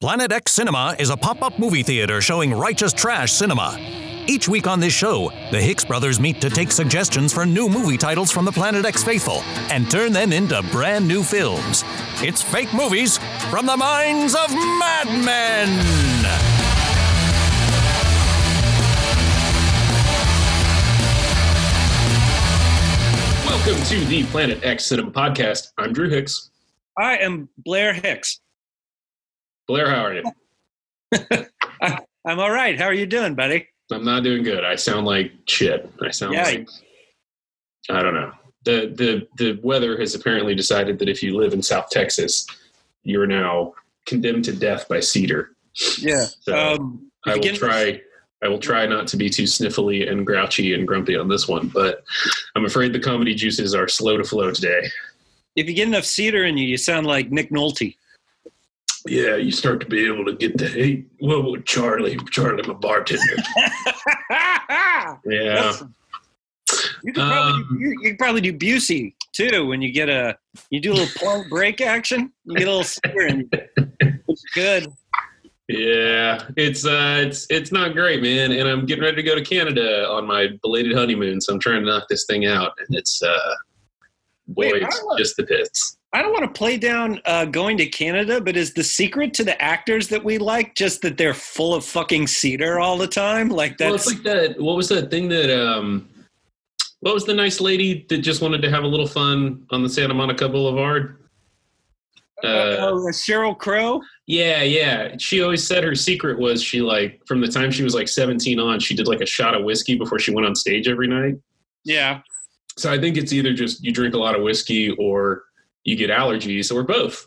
Planet X Cinema is a pop up movie theater showing righteous trash cinema. Each week on this show, the Hicks brothers meet to take suggestions for new movie titles from the Planet X faithful and turn them into brand new films. It's fake movies from the minds of madmen. Welcome to the Planet X Cinema Podcast. I'm Drew Hicks. I am Blair Hicks. Blair, how are you? I'm all right. How are you doing, buddy? I'm not doing good. I sound like shit. I sound Yeah. like I don't know. The the the weather has apparently decided that if you live in South Texas, you're now condemned to death by cedar. Yeah. So um, I will try I will try not to be too sniffly and grouchy and grumpy on this one, but I'm afraid the comedy juices are slow to flow today. if you get enough cedar in you, you sound like Nick Nolte. Yeah, you start to be able to get the hey, whoa, Charlie, Charlie, my bartender. Yeah. You could probably Um, do, you, you could probably do Busey too when you get a you do a little plunk break action. You get a little. It's good. Yeah, it's uh, it's it's not great, man. And I'm getting ready to go to Canada on my belated honeymoon, so I'm trying to knock this thing out. And it's uh, boy, Wait, it's just the pits. I don't want to play down uh, going to Canada, but is the secret to the actors that we like just that they're full of fucking cedar all the time? Like Well, that's it's like that. What was that thing that um, what was the nice lady that just wanted to have a little fun on the Santa Monica Boulevard? uh, Uh, Sheryl Crow. yeah, yeah. She always said her secret was she like from the time she was like 17 on, she did like a shot of whiskey before she went on stage every night. Yeah. So I think it's either just you drink a lot of whiskey or you get allergies or both.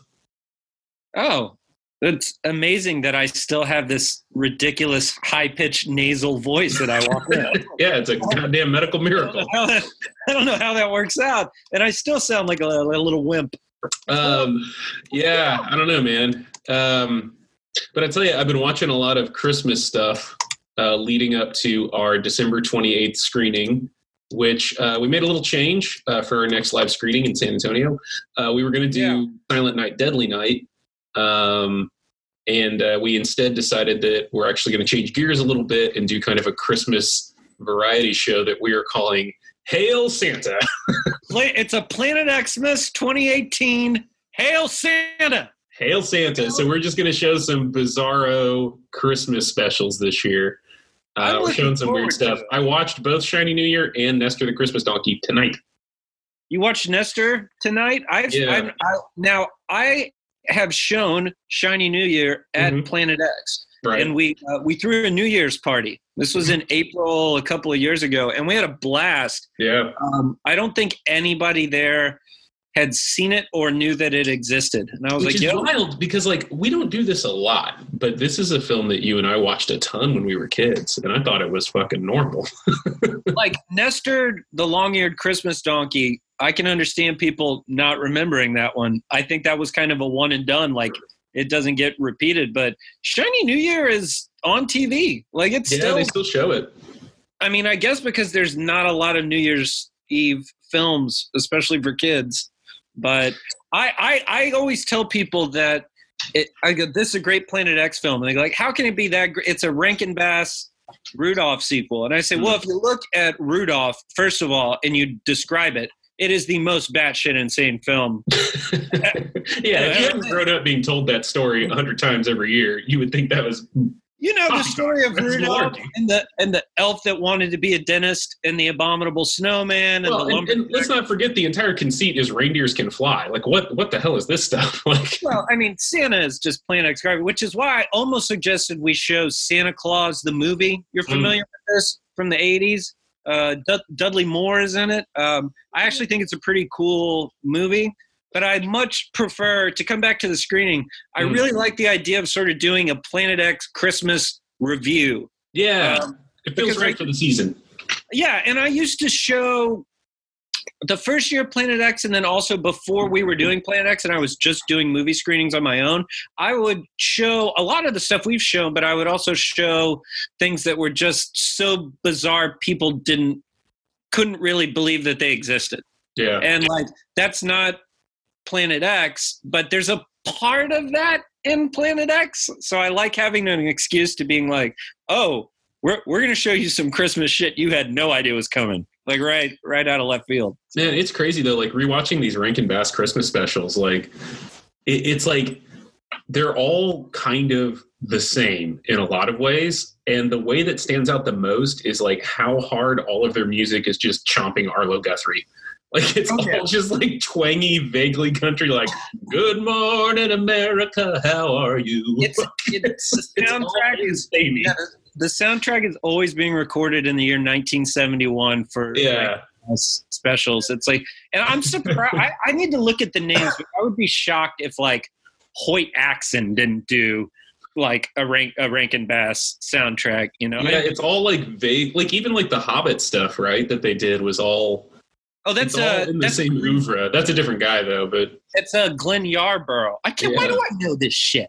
Oh, it's amazing that I still have this ridiculous high pitched nasal voice that I walk in. Yeah, it's a goddamn medical I don't, miracle. that, I don't know how that works out, and I still sound like a, a little wimp. Um, yeah, I don't know, man. Um, but I tell you, I've been watching a lot of Christmas stuff uh, leading up to our December 28th screening, which uh, we made a little change uh, for our next live screening in San Antonio. Uh, we were going to do Yeah. Silent Night, Deadly Night. Um, and uh, we instead decided that we're actually going to change gears a little bit and do kind of a Christmas variety show that we are calling Hail Santa. It's a Planet Xmas 2018 Hail Santa. Hail Santa. So we're just going to show some bizarro Christmas specials this year. I'm Uh, we're showing some weird stuff. I watched both Shiny New Year and Nestor the Christmas Donkey tonight. You watched Nestor tonight? I've, Yeah. I've I, now I have shown Shiny New Year at Mhm. Planet X. Right. and we uh, we threw a New Year's party. This was in April a couple of years ago, and we had a blast. yeah. Um, I don't think anybody there had seen it or knew that it existed, and I was Which like, "Yo, wild because like we don't do this a lot, but this is a film that you and I watched a ton when we were kids, and I thought it was fucking normal. like Nestor, the long-eared Christmas donkey." I can understand people not remembering that one. I think that was kind of a one and done. Like it doesn't get repeated, but Shiny New Year is on TV. Like it's yeah, still they still show it. I mean, I guess because there's not a lot of New Year's Eve films, especially for kids. But I, I, I always tell people that it, I go, this is a great Planet X film, and they go like, how can it be that? Great? It's a Rankin Bass Rudolph sequel, and I say, well, if hmm. you look at Rudolph first of all, and you describe it, it is the most batshit insane film. yeah, if you hadn't grown up being told that story a hundred times every year, you would think that was You know the story of Rudolph and the and the elf that wanted to be a dentist and the abominable snowman and well, the lumber. and let's not forget the entire conceit is reindeers can fly. Like what what the hell is this stuff? Like Well, I mean, Santa is just Planet X garbage, which is why I almost suggested we show Santa Claus the movie. You're Mm. familiar with this from the '80s? Uh, Dud- Dudley Moore is in it. Um, I actually think it's a pretty cool movie, but I'd much prefer to come back to the screening. I Mm. really like the idea of sort of doing a Planet X Christmas review. yeah, Um, it feels right like- for the season. yeah, and I used to show the first year of Planet X, and then also before we were doing Planet X, and I was just doing movie screenings on my own. I would show a lot of the stuff we've shown, but I would also show things that were just so bizarre people didn't couldn't really believe that they existed. Yeah. And like that's not Planet X, but there's a part of that in Planet X. So I like having an excuse to being like, oh, we're we're gonna show you some Christmas shit you had no idea was coming. Like right right out of left field. Man, it's crazy though. Like rewatching these Rankin Bass Christmas specials, like it, it's like they're all kind of the same in a lot of ways. And the way that stands out the most is like how hard all of their music is just chomping Arlo Guthrie. Like it's Okay. all just like twangy, vaguely country, like "Good morning, America, how are you?" It's it's the soundtrack is yeah, the soundtrack is always being recorded in the year 1971 for Yeah, like, specials. It's like, and I'm surprised. I, I need to look at the names. But I would be shocked if like Hoyt Axton didn't do like a rank a Rankin Bass soundtrack. You know? yeah, it's all like vague. Like even like the Hobbit stuff, right? That they did was all. Oh, that's uh, in the that's same oeuvre. That's a different guy though, but It's uh, Glenn Yarbrough. I can't. Why do I know this shit?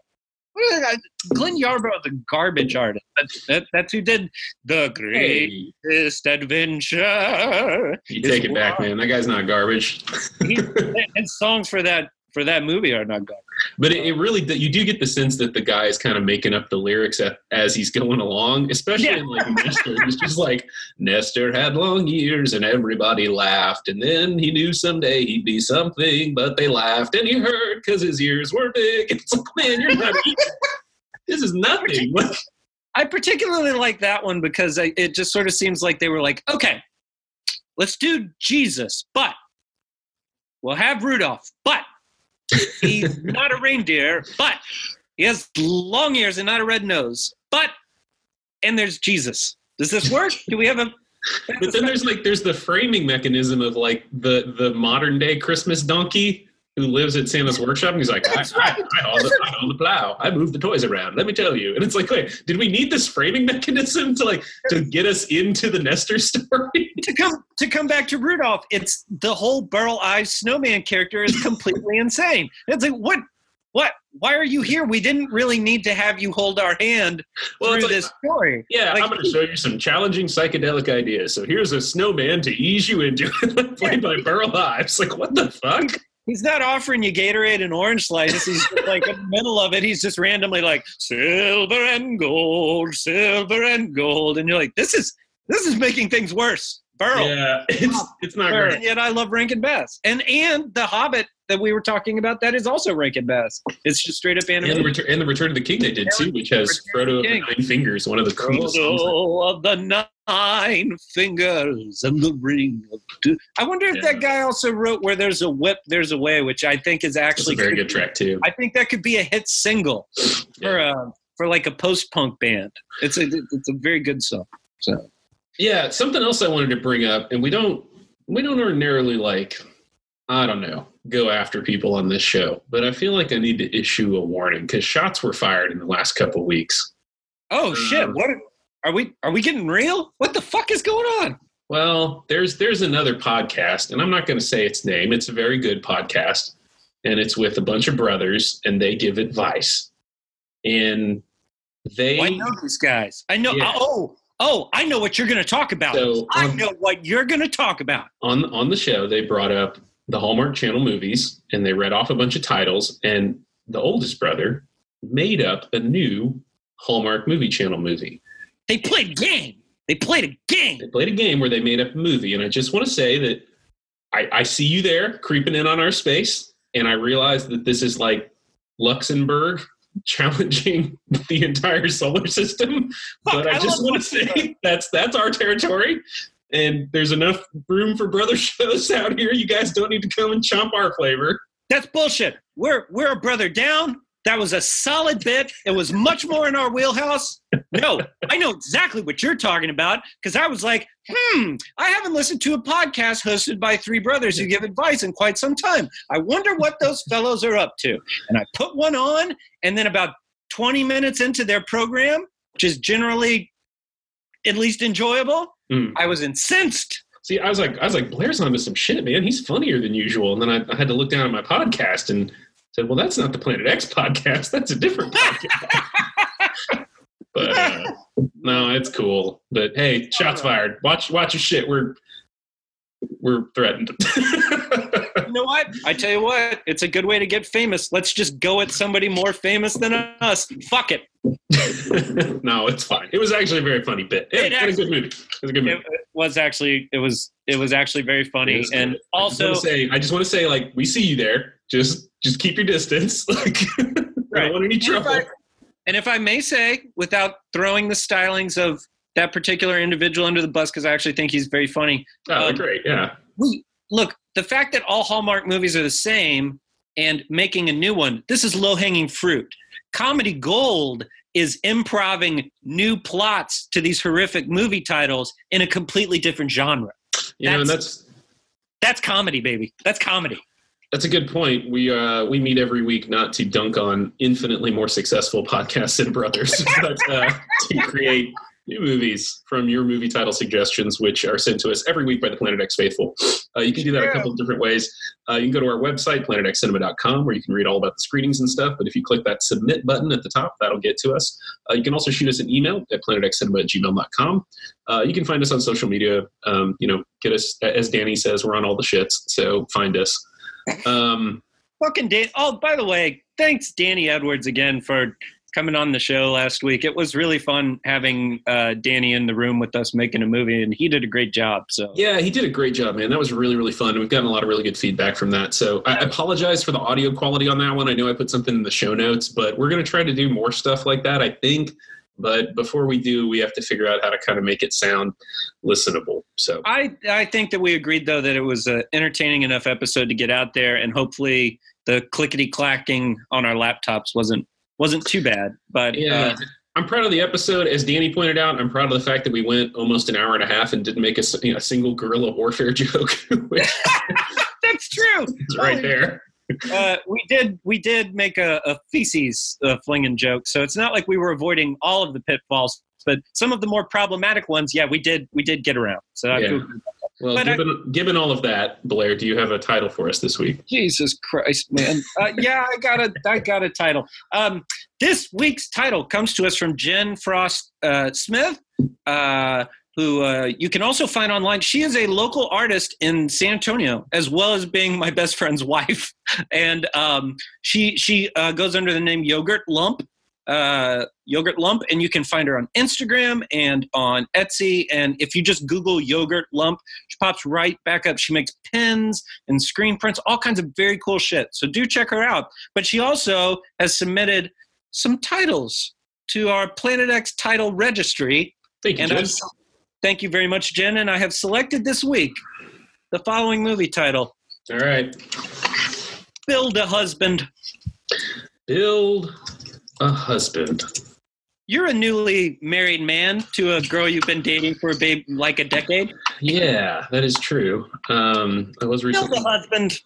What is that? Glenn Yarbrough the garbage artist. That's, that, that's who did the hey, greatest adventure. you take it back, man. That guy's not garbage. He, and songs for that for that movie are not garbage. But it, it really, you do get the sense that the guy is kind of making up the lyrics at, as he's going along, especially Yeah. in like Nestor. He's just like, Nestor had long years and everybody laughed. And then he knew someday he'd be something, but they laughed and he heard because his ears were big. It's like, man, you're not, this is nothing. I particularly like that one because I, it just sort of seems like they were like, okay, let's do Jesus, but we'll have Rudolph, but he's not a reindeer, but he has long ears and not a red nose, but and there's Jesus. Does this work? Do we have a? but then there's like, there's the framing mechanism of like the, the modern day Christmas donkey who lives at Santa's workshop. And he's like, I, That's I, right. I, haul the, I haul the plow. I move the toys around. Let me tell you. And it's like, wait, did we need this framing mechanism to like to get us into the Nestor story? to come to come back to Rudolph, it's the whole Burl Ives snowman character is completely insane. It's like what what why are you here? We didn't really need to have you hold our hand Well, through like, this story. yeah, like- I'm going to show you some challenging psychedelic ideas. So here's a snowman to ease you into it, played by Burl Ives. Like, what the fuck? He's not offering you Gatorade and orange slices. He's like in the middle of it. He's just randomly like silver and gold, silver and gold, and you're like, this is this is making things worse. Burl. Yeah, it's it's not And great. yet I love Rankin Bass. And and the Hobbit that we were talking about, that is also Rankin Bass. It's just straight up And the, animated. return, and the Return of the King they did too, which has Frodo of the Nine Fingers, one of the coolest. Frodo of the nine fingers and the ring of two. I wonder if Yeah. that guy also wrote "Where There's a Whip, There's a Way," which I think is actually very good track too. I think that could be a hit single for a for like a post punk band. It's a it's a very good song. So Yeah, something else I wanted to bring up, and we don't we don't ordinarily like I don't know go after people on this show, but I feel like I need to issue a warning because shots were fired in the last couple weeks. oh shit, Um, what are we are we getting real? What the fuck is going on? Well, there's there's another podcast, and I'm not going to say its name. It's a very good podcast, and it's with a bunch of brothers, and they give advice, and they Oh, I know these guys. I know. Yeah. Oh oh, I know what you're going to talk about. so I um, know what you're going to talk about. on on the show they brought up the Hallmark Channel movies, and they read off a bunch of titles, and the oldest brother made up a new Hallmark Movie Channel movie. They played a game. They played a game. They played a game where they made up a movie, and I just want to say that I, I see you there creeping in on our space, and I realize that this is like Luxembourg challenging the entire solar system. Fuck, but I, I just want to say that's that's our territory, and there's enough room for brother shows out here. You guys don't need to come and chomp our flavor. That's bullshit. We're we're a brother down. That was a solid bit. It was much more in our wheelhouse. No, I know exactly what you're talking about because I was like, hmm, I haven't listened to a podcast hosted by three brothers who give advice in quite some time. I wonder what those fellows are up to. And I put one on, and then about 20 minutes into their program, which is generally at least enjoyable, Mm. I was incensed. See, I was like, I was like, Blair's onto some shit, man. He's funnier than usual. And then I, I had to look down at my podcast and said, well, that's not the Planet X podcast. That's a different podcast. But uh, no, it's cool. But hey, shots fired. Watch, watch your shit. We're we're threatened. you know what? I tell you what, it's a good way to get famous. Let's just go at somebody more famous than us. Fuck it. no, it's fine. It was actually a very funny bit. It, It it was a actually- good movie. It was a good movie. It, was actually it was it was actually very funny and good. also I just, want to say, I just want to say, like, we see you there. Just, just keep your distance. Like, I don't want any trouble. And if I may say, without throwing the stylings of that particular individual under the bus, because I actually think he's very funny. oh, um, great. Yeah. We look the fact that all Hallmark movies are the same and making a new one. This is low hanging fruit. Comedy gold is improving new plots to these horrific movie titles in a completely different genre. You know, and that's- that's That's comedy, baby. That's comedy. That's a good point. We uh, we meet every week not to dunk on infinitely more successful podcasts and brothers, but uh, to create new movies from your movie title suggestions, which are sent to us every week by the Planet X Faithful. Uh, you can do that a couple of different ways. Uh, you can go to our website, planetxcinema.com, where you can read all about the screenings and stuff. But if you click that submit button at the top, that'll get to us. Uh, you can also shoot us an email at planetxcinema at gmail.com. Uh, you can find us on social media. Um, you know, get us, as Danny says, we're on all the shits, so find us. Um, Fucking Dan. Oh, by the way, thanks Danny Edwards again for coming on the show last week. It was really fun having uh, Danny in the room with us making a movie, and he did a great job. So Yeah, he did a great job, man. That was really, really fun. We've gotten a lot of really good feedback from that. So I apologize for the audio quality on that one. I know I put something in the show notes, but we're going to try to do more stuff like that, I think. But before we do, we have to figure out how to kind of make it sound listenable. So I I think that we agreed though that it was an entertaining enough episode to get out there, and hopefully the clickety clacking on our laptops wasn't wasn't too bad. But yeah, uh, I'm proud of the episode. As Danny pointed out, I'm proud of the fact that we went almost an hour and a half and didn't make a, you know, a single guerrilla warfare joke, that's true. is right there. Uh, we did we did make a, a feces uh, flinging joke, so it's not like we were avoiding all of the pitfalls, but some of the more problematic ones, yeah, we did we did get around. So Yeah. Well, But I- given, given all of that, Blair, do you have a title for us this week? Jesus Christ, man. Uh, yeah, I got a I got a title. Um, this week's title comes to us from Jen Frost uh, Smith. Who uh, you can also find online. She is a local artist in San Antonio, as well as being my best friend's wife. And um, she she uh, goes under the name Yogurt Lump. Uh, Yogurt Lump, and you can find her on Instagram and on Etsy. And if you just Google Yogurt Lump, she pops right back up. She makes pins and screen prints, all kinds of very cool shit. So do check her out. But she also has submitted some titles to our Planet X title registry. Thank you, And thank you very much, Jen. And I have selected this week the following movie title All right. Build a Husband. Build a husband. You're a newly married man to a girl you've been dating for a babe like a decade. Yeah, that is true. Um, I was recently. Build a husband.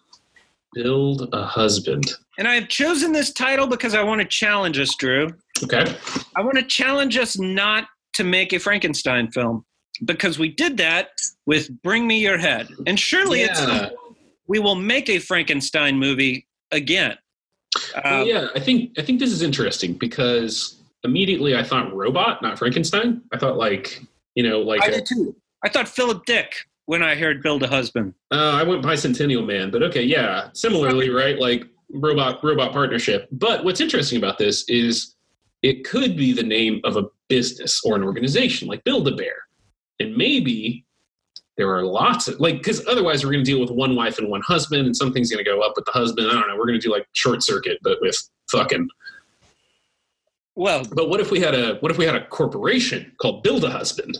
build a husband. And I have chosen this title because I want to challenge us, Drew. Okay. I want to challenge us not to make a Frankenstein film because we did that with Bring Me Your Head. And surely it's Yeah. we will make a Frankenstein movie again. Well, Um, yeah, I think I think this is interesting because immediately I thought robot, not Frankenstein. I thought like you know like I did too. I thought Philip Dick when I heard Build a Husband. Uh, I went Bicentennial Man, but okay, yeah. Similarly, right? Like robot robot partnership. But what's interesting about this is it could be the name of a business or an organization, like Build a Bear, and maybe there are lots of like because otherwise we're going to deal with one wife and one husband, and something's going to go up with the husband. I don't know. We're going to do like short circuit, but with fucking. Well, But what if we had a what if we had a corporation called Build a Husband?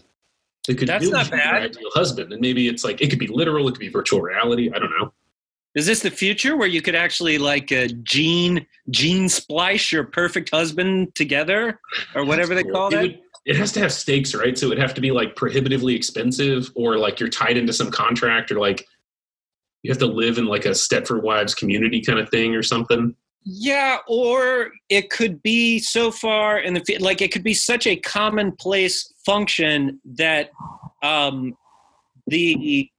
It could That's build not bad. ideal husband, and maybe it's like it could be literal, it could be virtual reality. I don't know. is this the future where you could actually like uh, gene gene splice your perfect husband together or whatever they call it that? would- it has to have stakes, right? So it would have to be like prohibitively expensive, or like you're tied into some contract, or like you have to live in like a Stepford Wives community kind of thing, or something. Yeah, or it could be so far in the like it could be such a commonplace function that um, the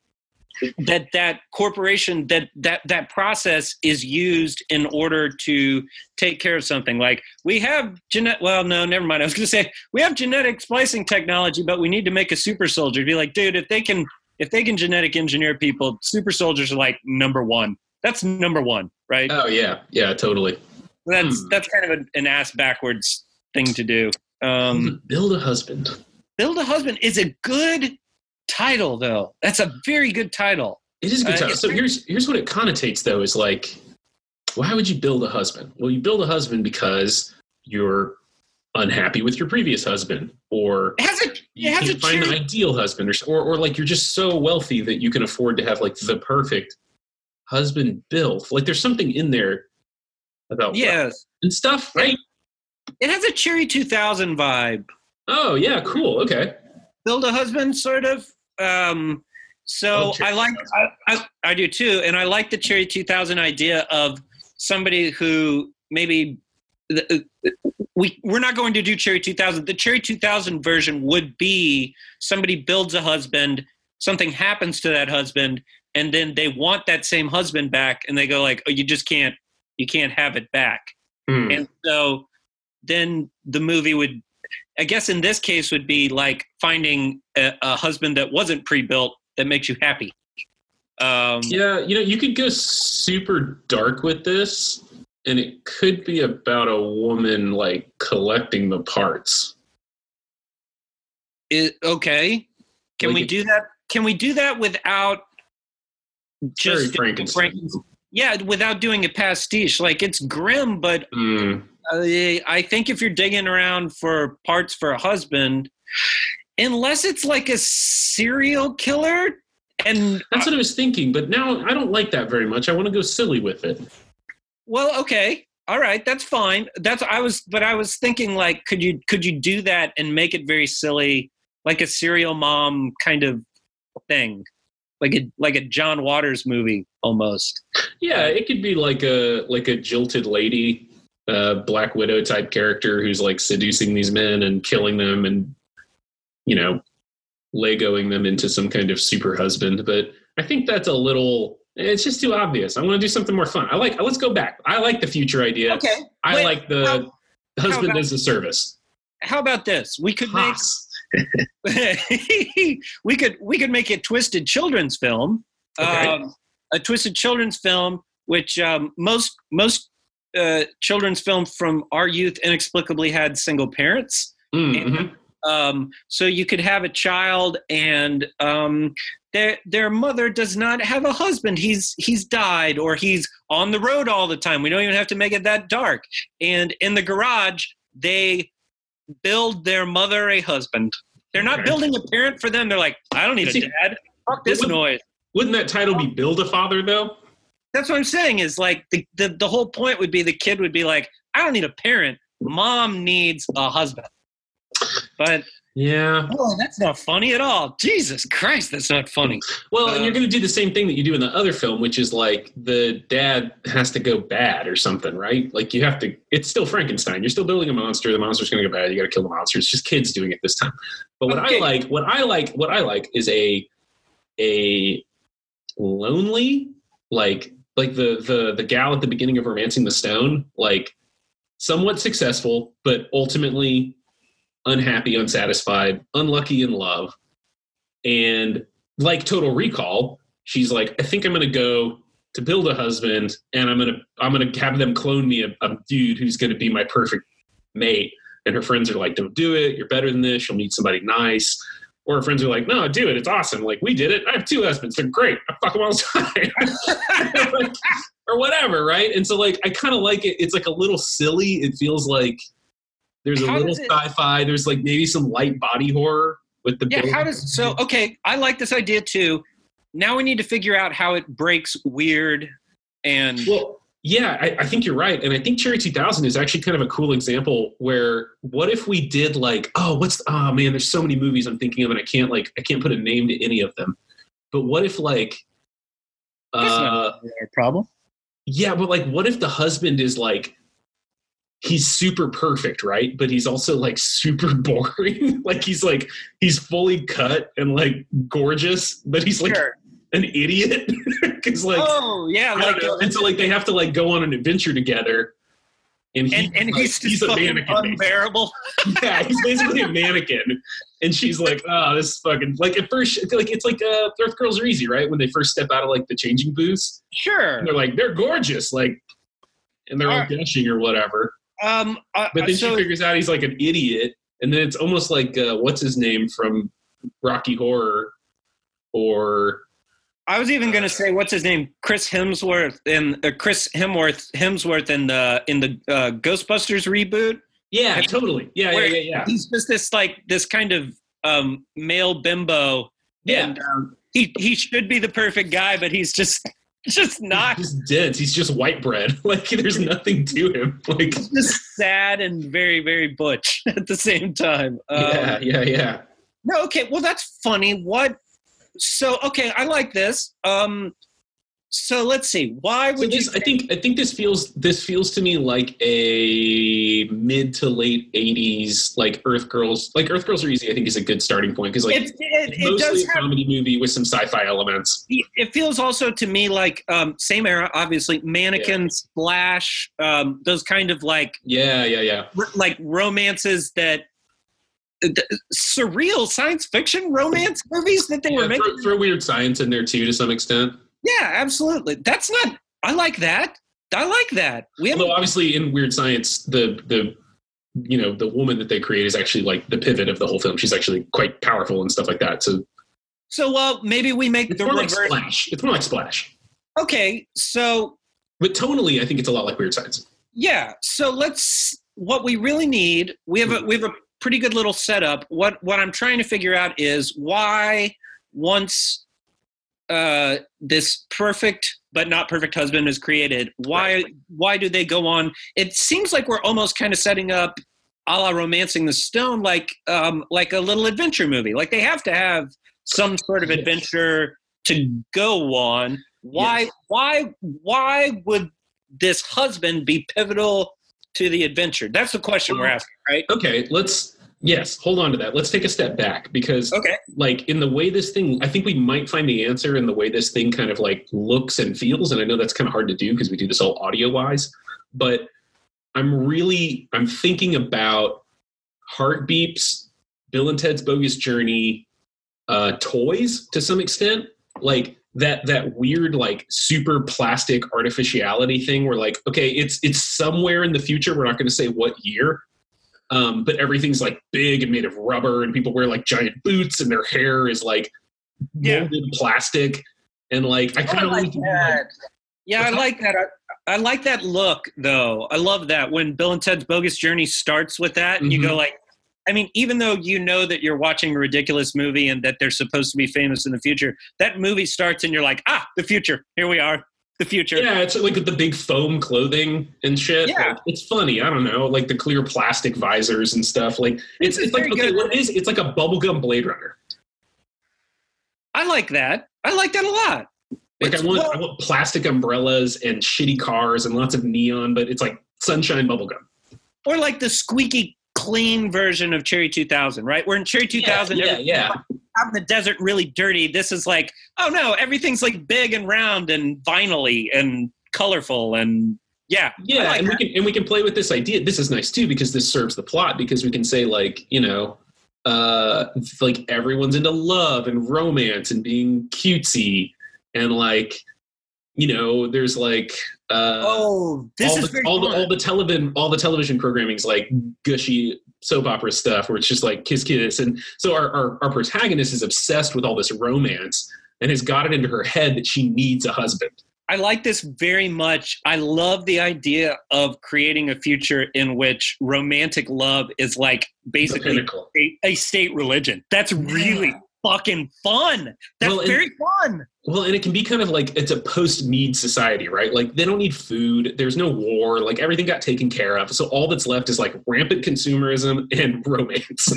that that corporation that that that process is used in order to take care of something like we have genetic well no never mind i was going to say we have genetic splicing technology but we need to make a super soldier be like dude if they can if they can genetic engineer people, super soldiers are like number one. That's number one, right? Oh yeah, yeah, totally. that's hmm. that's kind of a, an ass backwards thing to do. Um, Build a husband. Build a husband is a good title, though. That's a very good title. It is a good Uh, So here's here's what it connotates though is like, why would you build a husband? Well, you build a husband because you're unhappy with your previous husband, or It has a you it has a can't find the ideal husband, or, or or like you're just so wealthy that you can afford to have like the perfect husband built. Like there's something in there about yes. and stuff, right? It has a Cherry 2000 vibe. Oh yeah, cool. Okay. Build a husband, sort of. Um, so Love I like I, I, I do too, and I like the Cherry 2000 idea of somebody who maybe the, uh, we we're not going to do Cherry 2000. The Cherry 2000 version would be somebody builds a husband, something happens to that husband, and then they want that same husband back, and they go like, "Oh, you just can't, you can't have it back." Hmm. And so then the movie would, I guess in this case, would be like finding a, a husband that wasn't pre built that makes you happy. Um, Yeah, you know, you could go super dark with this, and it could be about a woman like collecting the parts. i- okay. Can Like we it- do that? Can we do that without just Frankenstein. Franken- yeah, without doing a pastiche? Like it's grim, but Hmm. I, I think if you're digging around for parts for a husband, unless it's like a serial killer, and That's what I was thinking, but now I don't like that very much. I want to go silly with it. Well, okay. All right, that's fine. That's I was but I was thinking like could you could you do that and make it very silly like a serial mom kind of thing. Like a like a John Waters movie almost. Yeah, it could be like a like a jilted lady, uh, Black Widow type character who's like seducing these men and killing them, and you know, legoing them into some kind of super husband. But I think that's a little. It's just too obvious. I want to do something more fun. I like. Let's go back. I like the future idea. Okay. I wait, like the how- husband about- as a service. How about this? We could make we could we could make a twisted children's film. Okay. Um, a twisted children's film, which um, most most uh, children's film from our youth inexplicably had single parents. Mm, mhm. Um, so you could have a child, and um, their their mother does not have a husband. He's he's died, or he's on the road all the time. We don't even have to make it that dark. And in the garage, they build their mother a husband. They're not Okay. building a parent for them. They're like, I don't need a dad. Fuck this noise. Wouldn't that title be Build a Father though? That's what I'm saying. Is like the, the the whole point would be the kid would be like, I don't need a parent. Mom needs a husband. But Yeah. oh, that's not funny at all. Jesus Christ, that's not funny. Well, and Uh, you're going to do the same thing that you do in the other film, which is like the dad has to go bad or something, right? Like you have to. It's still Frankenstein. You're still building a monster. The monster's going to go bad. You got to kill the monster. It's just kids doing it this time. But what Okay. I like, what I like, what I like is a a lonely, like like the the the gal at the beginning of Romancing the Stone, like somewhat successful, but ultimately unhappy, unsatisfied, unlucky in love. And like Total Recall, she's like, I think I'm gonna go to build a husband and I'm gonna I'm gonna have them clone me a, a dude who's gonna be my perfect mate. And her friends are like, Don't do it, you're better than this, you'll meet somebody nice. Or friends are like, No, do it, it's awesome. Like, we did it. I have two husbands, they're great. I fuck them all the time. Like, or whatever, right? And so like I kind of like it. It's like a little silly. It feels like there's a How little it- sci-fi. There's like maybe some light body horror with the Yeah, how does so okay, I like this idea too. Now we need to figure out how it breaks weird and Well, yeah, I, I think you're right, and I think Cherry 2000 is actually kind of a cool example where what if we did like, oh, what's oh man, there's so many movies I'm thinking of, and I can't like I can't put a name to any of them. But what if like, uh, problem. yeah, but like, what if the husband is like, he's super perfect, right? But he's also like super boring. like he's like he's fully cut and like gorgeous, but he's like Sure. An idiot. Because like. oh yeah, like know. and so like they have to like go on an adventure together and, he, and, and like, he's just a fucking mannequin unbearable. yeah he's basically a mannequin and she's like, "Oh, this is fucking like at first, like it's like uh, Earth Girls Are Easy, right? When they first step out of like the changing booths, Sure. and they're like, they're gorgeous, like, and they're all Alright. gushing or whatever. Um, uh, But then so, she figures out he's like an idiot, and then it's almost like uh, what's his name from Rocky Horror, or I was even going to say, what's his name? Chris Hemsworth and uh, Chris Hemsworth Hemsworth in the in the uh, Ghostbusters reboot. yeah, totally, yeah, yeah, yeah, yeah, He's just this like this kind of um, male bimbo. yeah. And um, he he should be the perfect guy, but he's just just not. He's just dense. He's just white bread. Like there's nothing to him. Like just sad and very very butch at the same time. Um, yeah, yeah, yeah. No, okay. Well, that's funny. What? So, okay, I like this. Um, so let's see. Why So would you? this, I think, I think this feels this feels to me like a mid to late '80s like Earth Girls. Like Earth Girls Are Easy. I think is a good starting point because like it, it, it's it mostly a have. comedy movie with some sci-fi elements. It feels also to me like um, same era, obviously. Mannequin, Splash, um, those kind of like Yeah, yeah, yeah. r- like romances that. Surreal science fiction romance movies that they yeah were making. throw, throw weird science in there too to some extent. Yeah, absolutely. That's not. I like that. I like that. We have Although obviously in Weird Science, the the you know the woman that they create is actually like the pivot of the whole film. She's actually quite powerful and stuff like that. So so well. Maybe we make it's the more like. Splash. It's more like Splash. Okay, so But tonally, I think it's a lot like Weird Science. yeah so let's what we really need we have a we have a pretty good little setup what what i'm trying to figure out is why once uh this perfect but not perfect husband is created why why do they go on it seems like we're almost kind of setting up a la romancing the stone like um like a little adventure movie like they have to have some sort of Yes. adventure to go on why Yes. why why would this husband be pivotal to the adventure? That's the question we're asking, right? Okay, let's yes, hold on to that. Let's take a step back because Okay. like in the way this thing I think we might find the answer in the way this thing kind of like looks and feels and I know that's kind of hard to do because we do this all audio wise, but I'm really I'm thinking about heartbeeps, Bill and Ted's Bogus Journey, uh toys to some extent, like that that weird like super plastic artificiality thing where like okay it's it's somewhere in the future we're not going to say what year um, but everything's like big and made of rubber and people wear like giant boots and their hair is like Yeah. molded plastic and like i kind of like, Yeah, I like that. I, I like that look, though. I love that when Bill and Ted's Bogus Journey starts with that, and you go Mhm. like, I mean, even though you know that you're watching a ridiculous movie and that they're supposed to be famous in the future, that movie starts and you're like, ah, the future. Here we are, the future. yeah it's like with the big foam clothing and shit Yeah. Like, it's funny i don't know like the clear plastic visors and stuff like it's, is it's like okay good. what is like a bubblegum blade runner I like that. I like that a lot. like I want, well- I want plastic umbrellas and shitty cars and lots of neon but it's like sunshine bubblegum or like the squeaky clean version of Cherry 2000, right? Where in Cherry 2000, yeah, everything's yeah. Out in the desert really dirty. This is like, oh no, everything's like big and round and vinily and colorful and yeah. Yeah, like and that. we can and we can play with this idea. This is nice too because this serves the plot because we can say like you know, uh, like everyone's into love and romance and being cutesy and like you know, there's like uh, oh, this all is the very all the all the television all the television programming is like gushy soap opera stuff where it's just like kiss kiss and so our, our our protagonist is obsessed with all this romance and has got it into her head that she needs a husband. I like this very much. I love the idea of creating a future in which romantic love is like basically a, a state religion. That's really fucking fun. That's Well, and- very fun. Well, and it can be kind of like it's a post need society, right? Like they don't need food, there's no war, like everything got taken care of. So all that's left is like rampant consumerism and romance.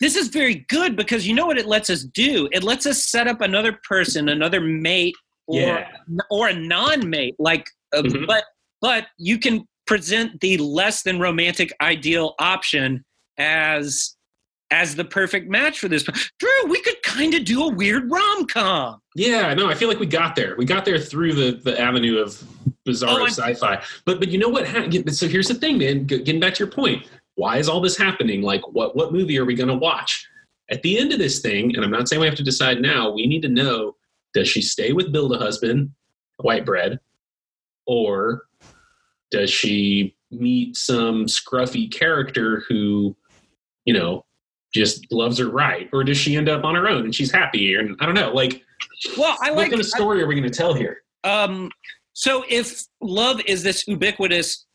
This is very good because you know what it lets us do? It lets us set up another person, another mate, or Yeah. or a non-mate. Like, uh, Mhm. but but you can present the less than romantic ideal option as as the perfect match for this. Drew, we could kind of do a weird rom com. yeah, no, I feel like we got there. We got there through the the avenue of bizarre Oh, sci-fi. But but you know what? ha- So here's the thing, man. Getting back to your point, why is all this happening? Like, what what movie are we going to watch? At the end of this thing, and I'm not saying we have to decide now. We need to know: does she stay with Build a Husband, white bread, or does she meet some scruffy character who, you know, just loves her right, or does she end up on her own and she's happy? And I don't know. Like, well, I like what kind of story are we going to tell here? Um, so if love is this ubiquitous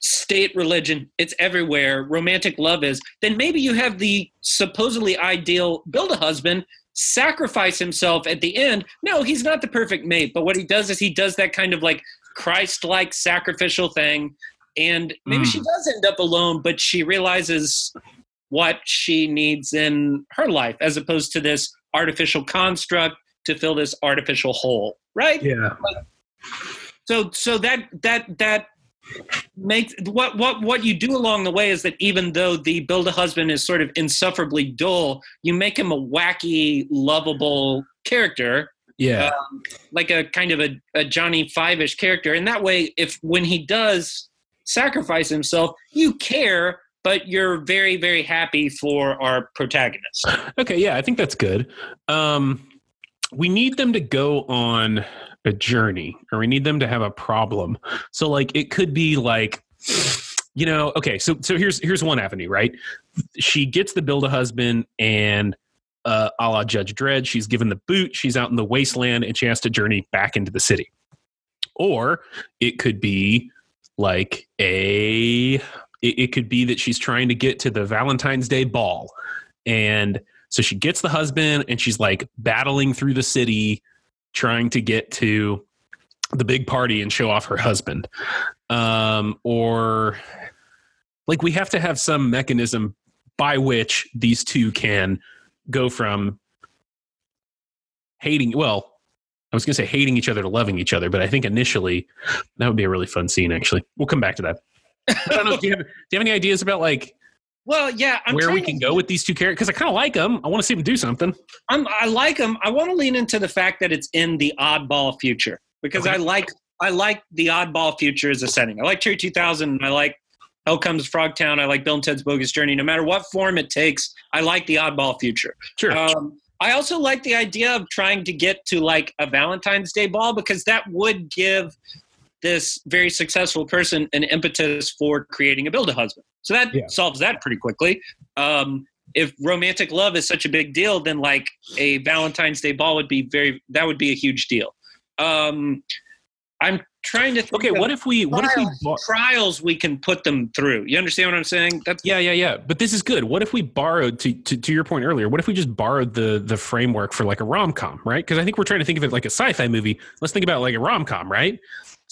state religion, it's everywhere, romantic love is, then maybe you have the supposedly ideal build a husband sacrifice himself at the end. No, he's not the perfect mate, but what he does is he does that kind of like Christ like sacrificial thing. And maybe she Hmm. does end up alone, but she realizes what she needs in her life as opposed to this artificial construct to fill this artificial hole, right? Yeah. So so that that that makes what what what you do along the way is that even though the build a husband is sort of insufferably dull, you make him a wacky, lovable character, Yeah. Um, like a kind of a, a Johnny Five ish character. And that way, if when he does sacrifice himself, you care, but you're very very happy for our protagonist. Okay, yeah, I think that's good. Um, we need them to go on a journey, or we need them to have a problem. So, like, it could be like, you know, okay. So, so here's here's one avenue, right? She gets the build a husband, and uh, a la Judge Dredd, she's given the boot. She's out in the wasteland, and she has to journey back into the city. Or it could be like a. It, it could be that she's trying to get to the Valentine's Day ball, and so she gets the husband and she's like battling through the city trying to get to the big party and show off her husband. Um, or like we have to have some mechanism by which these two can go from hating, well, I was going to say hating each other to loving each other, but I think initially that would be a really fun scene, actually. We'll come back to that. I don't know. Do you have, do you have any ideas about like Well, yeah, I'm where we can to- go with these two characters because I kind of like them. I want to see them do something. I'm, I like them. I want to lean into the fact that it's in the oddball future because Okay. I like I like the oddball future as a setting. I like Cherry 2000. I like Hell Comes Frogtown. I like Bill and Ted's Bogus Journey. No matter what form it takes, I like the oddball future. Sure. Um, I also like the idea of trying to get to like a Valentine's Day ball because that would give this very successful person an impetus for creating a build a husband. So that Yeah. solves that pretty quickly. Um, if romantic love is such a big deal, then like a Valentine's Day ball would be very that would be a huge deal. Um, I'm trying to think okay. of What if we? What if we? trials, trials we can put them through? You understand what I'm saying? That's yeah, yeah, yeah. But this is good. What if we borrowed to, to to your point earlier? What if we just borrowed the the framework for like a rom com, right? Because I think we're trying to think of it like a sci-fi movie. Let's think about like a rom com, right?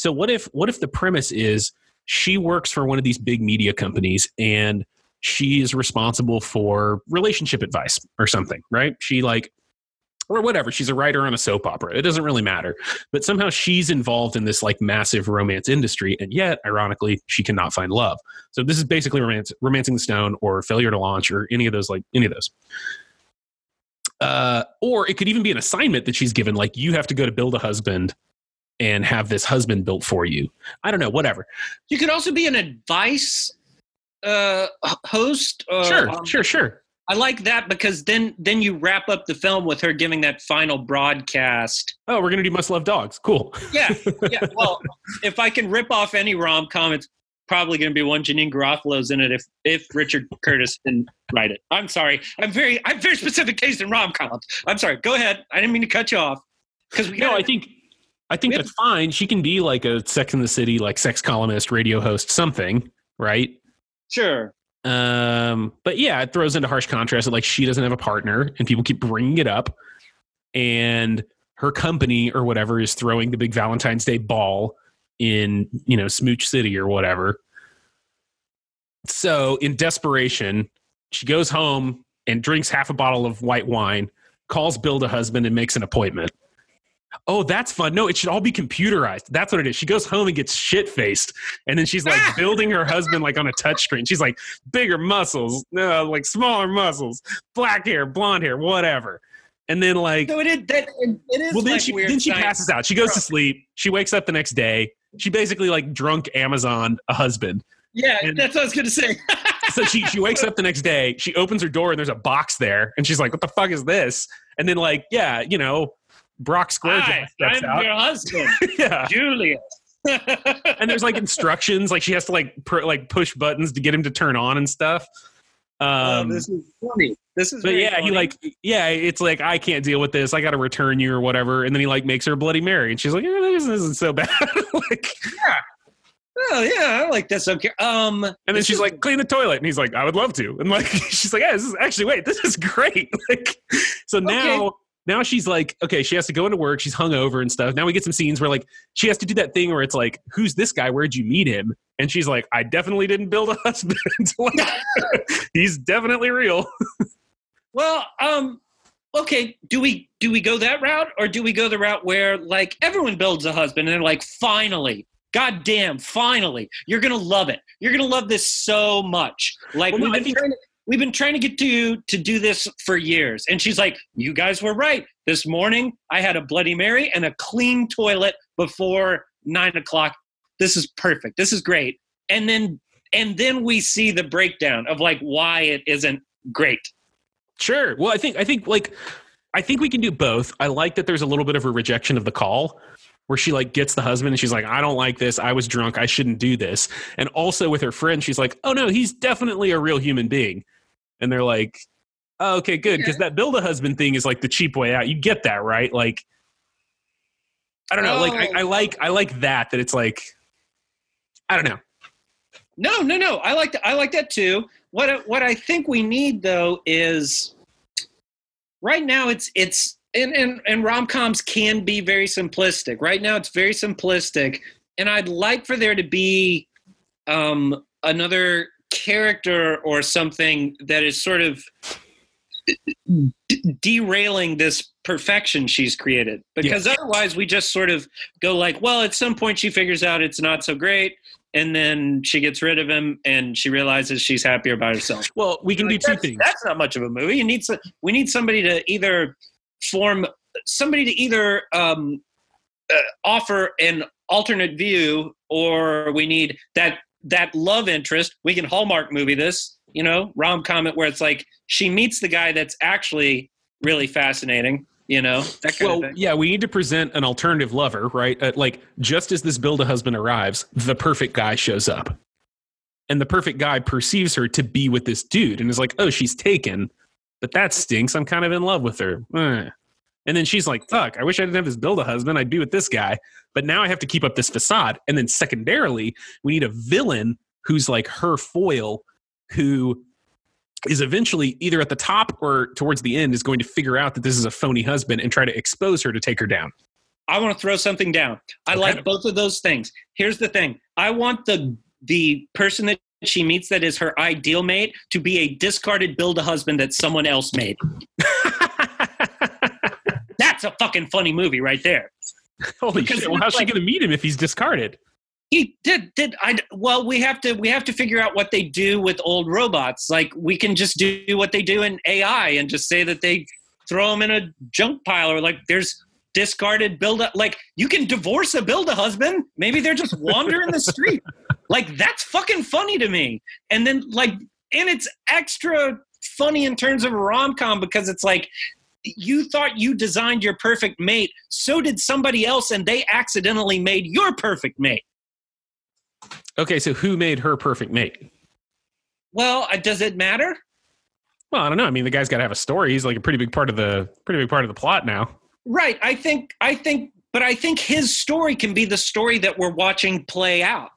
So what if what if the premise is she works for one of these big media companies and she is responsible for relationship advice or something, right? She like or whatever. She's a writer on a soap opera. It doesn't really matter. But somehow she's involved in this like massive romance industry, and yet, ironically, she cannot find love. So this is basically romance, romancing the stone, or failure to launch, or any of those like any of those. Uh, or it could even be an assignment that she's given, like you have to go to build a husband and have this husband built for you. I don't know, whatever. You could also be an advice uh, host. Uh, sure, um, sure, sure. I like that because then then you wrap up the film with her giving that final broadcast. Oh, we're gonna do must love dogs. Cool. Yeah, yeah. Well, if I can rip off any rom com, it's probably going to be one Janeane Garofalo's in it. If if Richard Curtis didn't write it, I'm sorry. I'm very I'm very specific taste in rom coms. I'm sorry. Go ahead. I didn't mean to cut you off because we No, I think I think that's fine. She can be like a Sex in the City, like sex columnist, radio host, something, right? sure. Um, but yeah, it throws into harsh contrast that like she doesn't have a partner, and people keep bringing it up, and her company or whatever is throwing the big Valentine's Day ball in you know Smooch City or whatever. So in desperation, she goes home and drinks half a bottle of white wine, calls Bill the husband, and makes an appointment. Oh, that's fun. No, it should all be computerized. That's what it is. She goes home and gets shit faced. And then she's like ah! building her husband like on a touch screen. She's like, bigger muscles, no, like smaller muscles, black hair, blonde hair, whatever. And then like So it is that it, is well then like she weird then she passes out. She goes to sleep. She wakes up the next day. She basically like drunk Amazon a husband. Yeah, and- that's what I was going to say. so she she wakes up the next day. She opens her door and there's a box there, and she's like, "What the fuck is this?" And then like, yeah, you know, Brock Square Hi, steps I'm out. your husband, yeah, Julius. and there's like instructions, like she has to like pr- like push buttons to get him to turn on and stuff. Oh, Um, this is funny. This is but yeah, he like yeah, it's like I can't deal with this. I got to return you or whatever. And then he like makes her Bloody Mary, and she's like, yeah, this isn't so bad. like, yeah. oh yeah, I like this. Okay. Um, and then she's is- like, clean the toilet, and he's like, I would love to. And like, she's like, yeah, this is actually wait, this is great. Like, so now. Now she's like, okay, she has to go into work. She's hungover and stuff. Now we get some scenes where like she has to do that thing where it's like, who's this guy? Where'd you meet him? And she's like, I definitely didn't build a husband. He's definitely real. Well, um, okay. Do we do we go that route, or do we go the route where like everyone builds a husband and they're like, finally, god damn, finally, you're gonna love it. You're gonna love this so much. Like Well, no, I think- to. We've been trying to get to you to do this for years. And she's like, You guys were right. This morning I had a Bloody Mary and a clean toilet before nine o'clock. This is perfect. This is great. And then and then we see the breakdown of like why it isn't great. Sure. Well, I think I think like I think we can do both. I like that there's a little bit of a rejection of the call where she like gets the husband and she's like, I don't like this. I was drunk. I shouldn't do this. And also with her friend, she's like, Oh no, he's definitely a real human being. And they're like, oh, okay, good. Because that build a husband thing is like the cheap way out. You get that, right? Like I don't know. Like I, I oh. like I like that that it's like I don't know. No, no, no. I like that. I like that too. What what I think we need though is right now it's it's and and, and rom coms can be very simplistic. Right now it's very simplistic, and I'd like for there to be um, another character or something that is sort of d- derailing this perfection she's created because otherwise we just sort of go like well at some point she figures out it's not so great and then she gets rid of him and she realizes she's happier by herself Well, we can do two things. that's not much of a movie you need some, we need somebody to either form somebody to either um, uh, offer an alternate view or we need that that love interest we can hallmark movie this you know rom com where it's like she meets the guy that's actually really fascinating you know that kind Well, yeah, we need to present an alternative lover, right? Uh, like, just as this build a husband arrives, the perfect guy shows up. And the perfect guy perceives her to be with this dude and is like, oh, she's taken, but that stinks. I'm kind of in love with her. And then she's like, fuck, I wish I didn't have this build a husband. I'd be with this guy. But now I have to keep up this facade. And then, secondarily, we need a villain who's like her foil who is eventually either at the top or towards the end is going to figure out that this is a phony husband and try to expose her to take her down. I want to throw something down. I Okay. like both of those things. Here's the thing. I want the the person that she meets that is her ideal mate to be a discarded build a husband that someone else made. That's a fucking funny movie right there. Holy Because shit! Well, how's she going to meet him if he's discarded? He did did I well we have to we have to figure out what they do with old robots. Like we can just do what they do in AI and just say that they throw them in a junk pile or like there's discarded build a like you can divorce a build a husband. Maybe they're just wandering the street. Like that's fucking funny to me. And then like and it's extra funny in terms of a rom-com because it's like you thought you designed your perfect mate, so did somebody else, and they accidentally made your perfect mate. Okay, so who made her perfect mate? Well, uh, does it matter? Well, I don't know. I mean, the guy's got to have a story. He's like a pretty big part of the pretty big part of the plot now. Right. I think. I think. But I think his story can be the story that we're watching play out.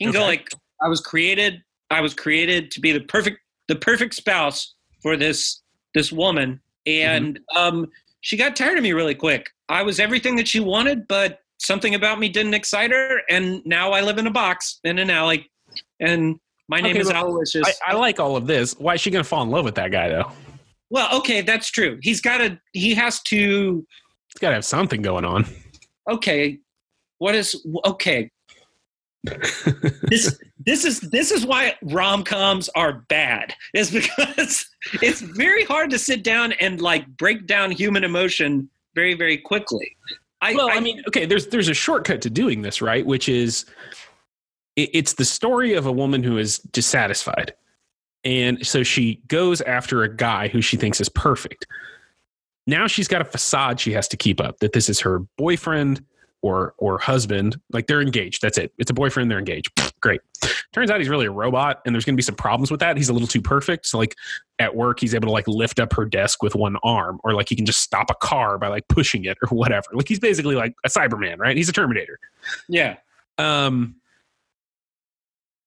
He can go like, "I was created. I was created to be the perfect, the perfect spouse for this this woman, and um, she got tired of me really quick. I was everything that she wanted, but something about me didn't excite her, and now I live in a box in an alley, and my name Okay, is Aloysius. I, I like all of this. Why is she going to fall in love with that guy though? well, okay, that's true. He's got to. He has to. He's got to have something going on. okay what is okay this this is this is why rom-coms are bad is because it's very hard to sit down and like break down human emotion very very quickly i, well, I, mean, okay, there's there's a shortcut to doing this, right? Which is it, it's the story of a woman who is dissatisfied, And so she goes after a guy who she thinks is perfect. Now she's got a facade she has to keep up that this is her boyfriend or or husband. Like they're engaged. That's it. It's a boyfriend. They're engaged. Great. Turns out he's really a robot, and there's going to be some problems with that. He's a little too perfect. So like at work, he's able to like lift up her desk with one arm, or like he can just stop a car by like pushing it or whatever. Like he's basically like a Cyberman, right? He's a Terminator. Yeah. Um,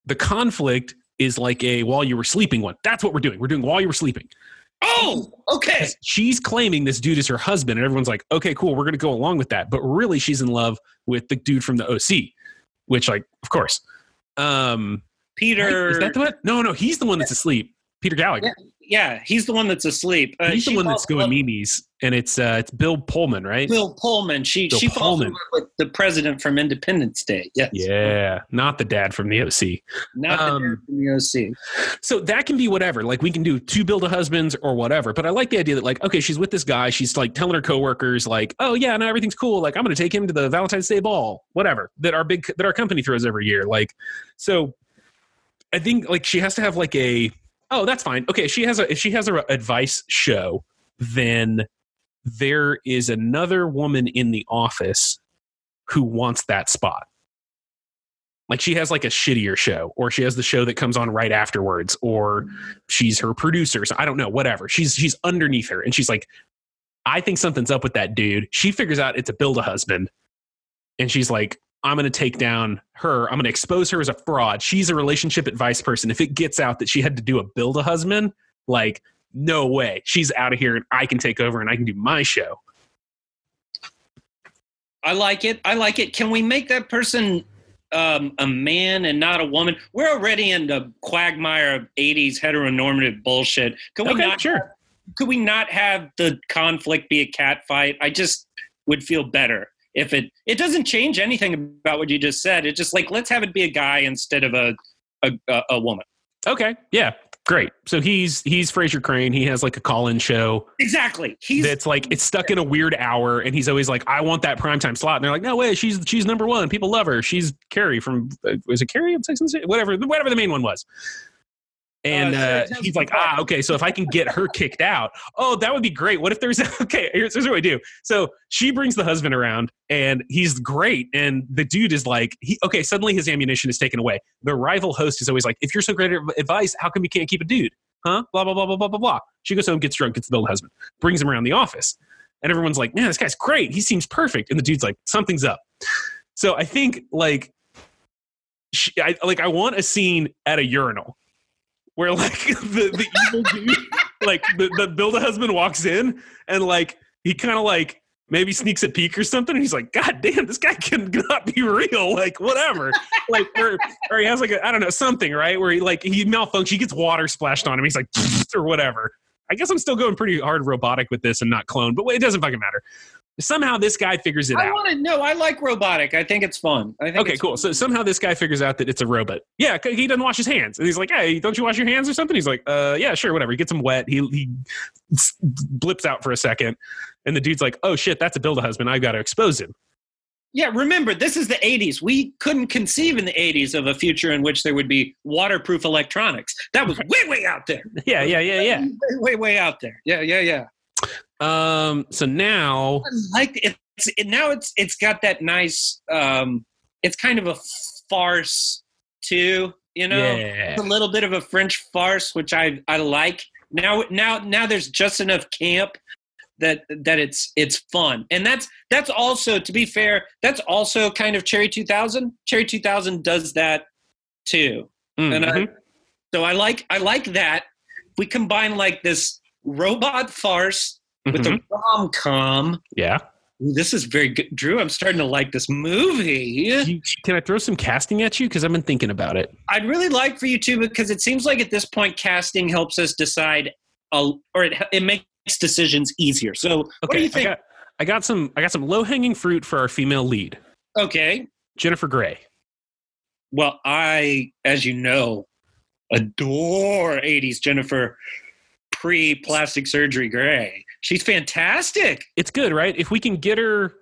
the conflict is like a while you were sleeping one. That's what we're doing. We're doing while you were sleeping. Oh, okay. She's claiming this dude is her husband, and everyone's like, okay, cool, we're going to go along with that. But really, she's in love with the dude from the OC, which, like, of course. Um, Peter. is that the one? No, no, he's the one that's asleep. Peter Gallagher. yeah, he's the one that's asleep. Uh, he's the one that's going memes, and it's uh, it's Bill Pullman, right? Bill Pullman. She Bill she falls in Pullman. with the president from Independence Day. Yes. Yeah, not the dad from the OC. Not Um, the dude from the OC. So that can be whatever. Like we can do two build a husbands or whatever. But I like the idea that like, okay, she's with this guy. She's like telling her coworkers like, oh yeah, no, everything's cool. Like I'm going to take him to the Valentine's Day ball, whatever that our big that our company throws every year. Like, so I think like she has to have like a oh that's fine. Okay, she has a if she has a advice show, then there is another woman in the office who wants that spot. Like she has like a shittier show or she has the show that comes on right afterwards or she's her producer so i don't know whatever. She's she's underneath her and she's like i think something's up with that dude. She figures out it's a build a husband and she's like i'm going to take down her i'm going to expose her as a fraud she's a relationship advice person if it gets out that she had to do a build a husband like no way she's out of here and i can take over and i can do my show I like it. I like it. Can we make that person um, a man and not a woman? We're already in the quagmire of '80s heteronormative bullshit. Can we Okay, not? sure. Could we not have the conflict be a cat fight? I just would feel better if it. It doesn't change anything about what you just said. It's just like let's have it be a guy instead of a a, a, woman. okay yeah great so he's he's frasier crane he has like a call-in show Exactly. He's that's like it's stuck in a weird hour and he's always like i want that primetime slot and they're like no way she's she's number one people love her she's carrie from uh, was it carrie on sex and the City? whatever whatever the main one was and Uh, uh, he's like ah okay so if i can get her kicked out oh that would be great. What if there's okay here's, here's what i do. So she brings the husband around and he's great. And the dude is like he okay suddenly his ammunition is taken away. The rival host is always like if you're so great at advice how come you can't keep a dude? Huh? Blah blah blah blah blah blah blah. She goes home gets drunk gets the old husband brings him around the office. And everyone's like man this guy's great. He seems perfect. And the dude's like something's up. So i think like she, I, like i want a scene at a urinal where like the, the evil dude like the, the build a husband walks in and like he kind of like maybe sneaks a peek or something and he's like god damn this guy cannot be real like whatever. Like or, or he has like a, i don't know something right where he like he malfunctions he gets water splashed on him he's like or whatever. I guess i'm still going pretty hard robotic with this and not clone but it doesn't fucking matter somehow this guy figures it I out I want to know. I like robotic. I think it's fun. I think Okay, it's cool. fun. So somehow this guy figures out that it's a robot. Yeah, he doesn't wash his hands, and he's like, "Hey, don't you wash your hands or something?" He's like, "Uh, yeah, sure, whatever." He gets him wet. He he blips out for a second, and the dude's like, "Oh shit, that's a build a husband. I've got to expose him." Yeah, remember, this is the 80s. We couldn't conceive in the 80s of a future in which there would be waterproof electronics. That was way, way out there. Yeah, yeah, yeah, yeah. Way, way, way out there. Yeah, yeah, yeah. Um, so now, I like it. It's, it, now it's it's got that nice. Um, it's kind of a farce too. You know, yeah, it's a little bit of a French farce, which I I like. Now now now there's just enough camp that that it's it's fun, and that's that's also to be fair, that's also kind of Cherry 2000. Cherry 2000 does that too. and I- Mhm. So I like I like that. We combine like this robot farce with Mhm. the rom com. yeah. This is very good, Drew. I'm starting to like this movie. You- can I throw some casting at you? Because I've been thinking about it. I'd really like for you to because it seems like at this point casting helps us decide, uh, or it it makes decisions easier. So what Okay, do you think? I got, I got some. I got some low hanging fruit for our female lead, okay. Jennifer Grey. Well, I, as you know, adore '80s Jennifer pre plastic surgery Grey. She's fantastic. It's good, right? If we can get her,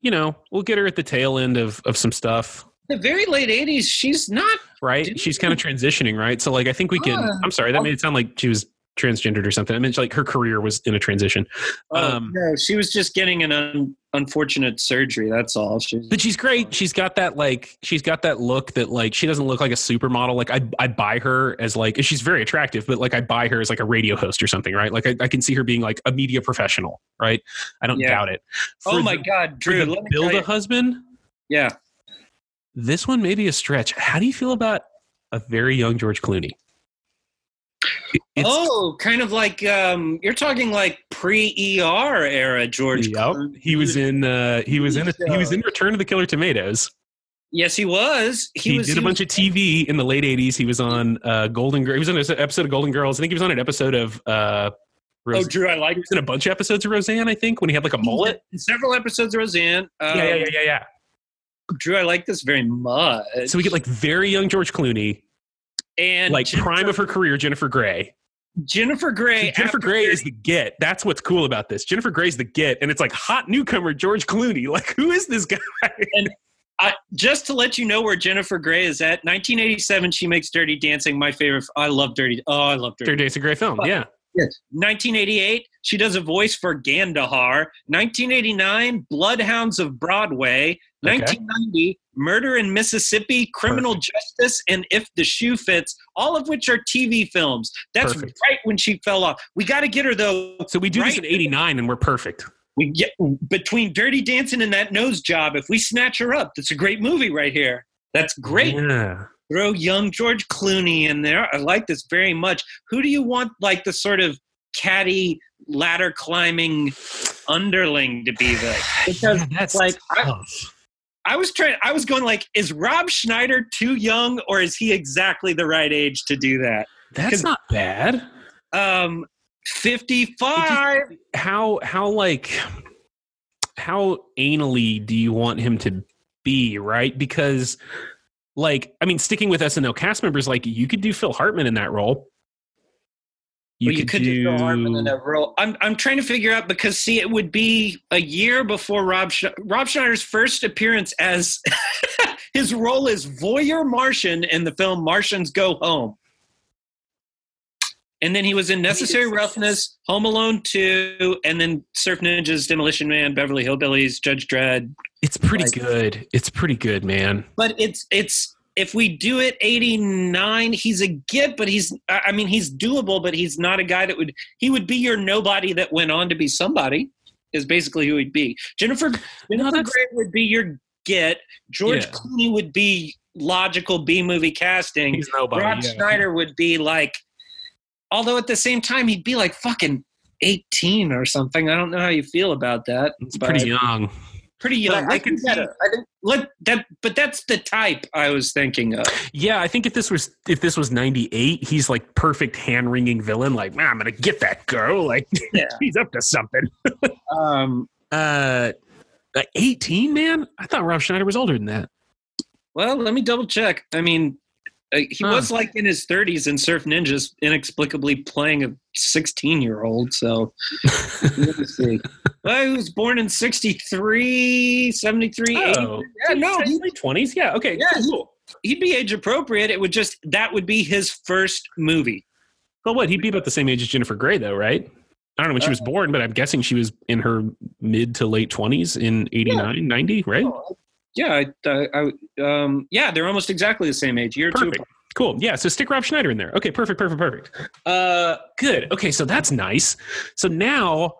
you know, we'll get her at the tail end of of some stuff. The very late '80s, she's not right? She's kind of transitioning, right? So like I think we can. I'm sorry, that made it sound like she was transgendered or something. I meant like her career was in a transition. Oh, Um, no, she was just getting an un- unfortunate surgery. That's all. She's, But she's great. She's got that like she's got that look that like she doesn't look like a supermodel. Like I I buy her as like she's very attractive, but like I buy her as like a radio host or something, right? Like I, I can see her being like a media professional, right? I don't Yeah. doubt it. oh my the- God, Drew! let me build a husband. yeah. This one may be a stretch. How do you feel about a very young George Clooney? It's, oh, kind of like um, you're talking like pre-ER era George. Yep. He was in uh he was in a, he was in Return of the Killer Tomatoes. Yes, he was. He, He, was. did he a bunch of TV in the late 80s. He was on uh Golden Girls. He was on an episode of Golden Girls. I think he was on an episode of uh Oh, Drew, I like he was in a bunch of episodes of Roseanne, I think, when he had like a mullet. several episodes of Roseanne. Um, yeah, yeah, yeah, yeah, yeah. Drew, I like this very much. So we get like very young George Clooney, and like Jennifer, prime of her career, Jennifer Grey. Jennifer Grey. Jennifer Grey is the get. That's what's cool about this. Jennifer Grey's the get, and it's like hot newcomer George Clooney. Like, who is this guy? And I, just to let you know where Jennifer Grey is at. 1987, she makes Dirty Dancing my favorite. I love Dirty. Oh, I love Dirty. Day's a great film. Yeah. 1988, she does a voice for Gandahar. 1989, Bloodhounds of Broadway. Okay. 1990, Murder in Mississippi, Criminal Justice, and If the Shoe Fits, all of which are TV films. That's Perfect. right when she fell off. We got to get her though. So we do this Right. in '89, and we're perfect. We get between Dirty Dancing and that nose job. If we snatch her up, that's a great movie right here. That's great. Yeah. Throw young George Clooney in there. I like this very much. Who do you want like the sort of catty ladder climbing underling to be like? Because Yeah, that's like I. I was trying I was going like, is Rob Schneider too young or is he exactly the right age to do that? That's not bad. Um 55. How how like how anally do you want him to be? Right? Because like I mean, sticking with SNL cast members, like you could do Phil Hartman in that role. You, you could do Phil Hartman in that role. I'm I'm trying to figure out because see, it would be a year before Rob Sch- Rob Schneider's first appearance as his role is voyeur Martian in the film Martians Go Home. And then he was in Necessary Roughness, Home Alone 2, and then Surf Ninjas, Demolition Man, Beverly Hillbillies, Judge Dredd. It's pretty like- good. It's pretty good, man. But it's it's if we do it 89, he's a get, but he's I mean he's doable, but he's not a guy that would he would be your nobody that went on to be somebody, is basically who he'd be. Jennifer Jennifer that's- Grey would be your get. George Yeah. Clooney would be logical B movie casting. He's nobody. Rob yeah. Schneider would be like although at the same time he'd be like fucking 18 or something. I don't know how you feel about that. It's pretty young. Pretty young. I I can can get it. I think let that, but that's the type I was thinking of. Yeah, I think if this was if this was '98, he's like perfect hand wringing villain. Like, man, I'm gonna get that girl. Like, Yeah. he's up to something. Um, Uh, 18, man. I thought Rob Schneider was older than that. well, let me double check. I mean, uh, he Huh. was like in his 30s in Surf Ninjas, inexplicably playing a 16 year old. So let me see. Well, he was born in 63, 73, 80. Oh, Yeah, no, late 20s. Yeah, okay. Yeah, cool, he- cool. he'd be age appropriate. It would just that would be his first movie. Well, what? He'd be about the same age as Jennifer Grey, though, right? I don't know when she was born, but I'm guessing she was in her mid to late 20s in 89, 90, right? Yeah, I, I, I, um, yeah, they're almost exactly the same age. Year two. Perfect. Cool. Yeah. So stick Rob Schneider in there. Okay. Perfect. Perfect. Perfect. Uh, good. Okay. So that's nice. So now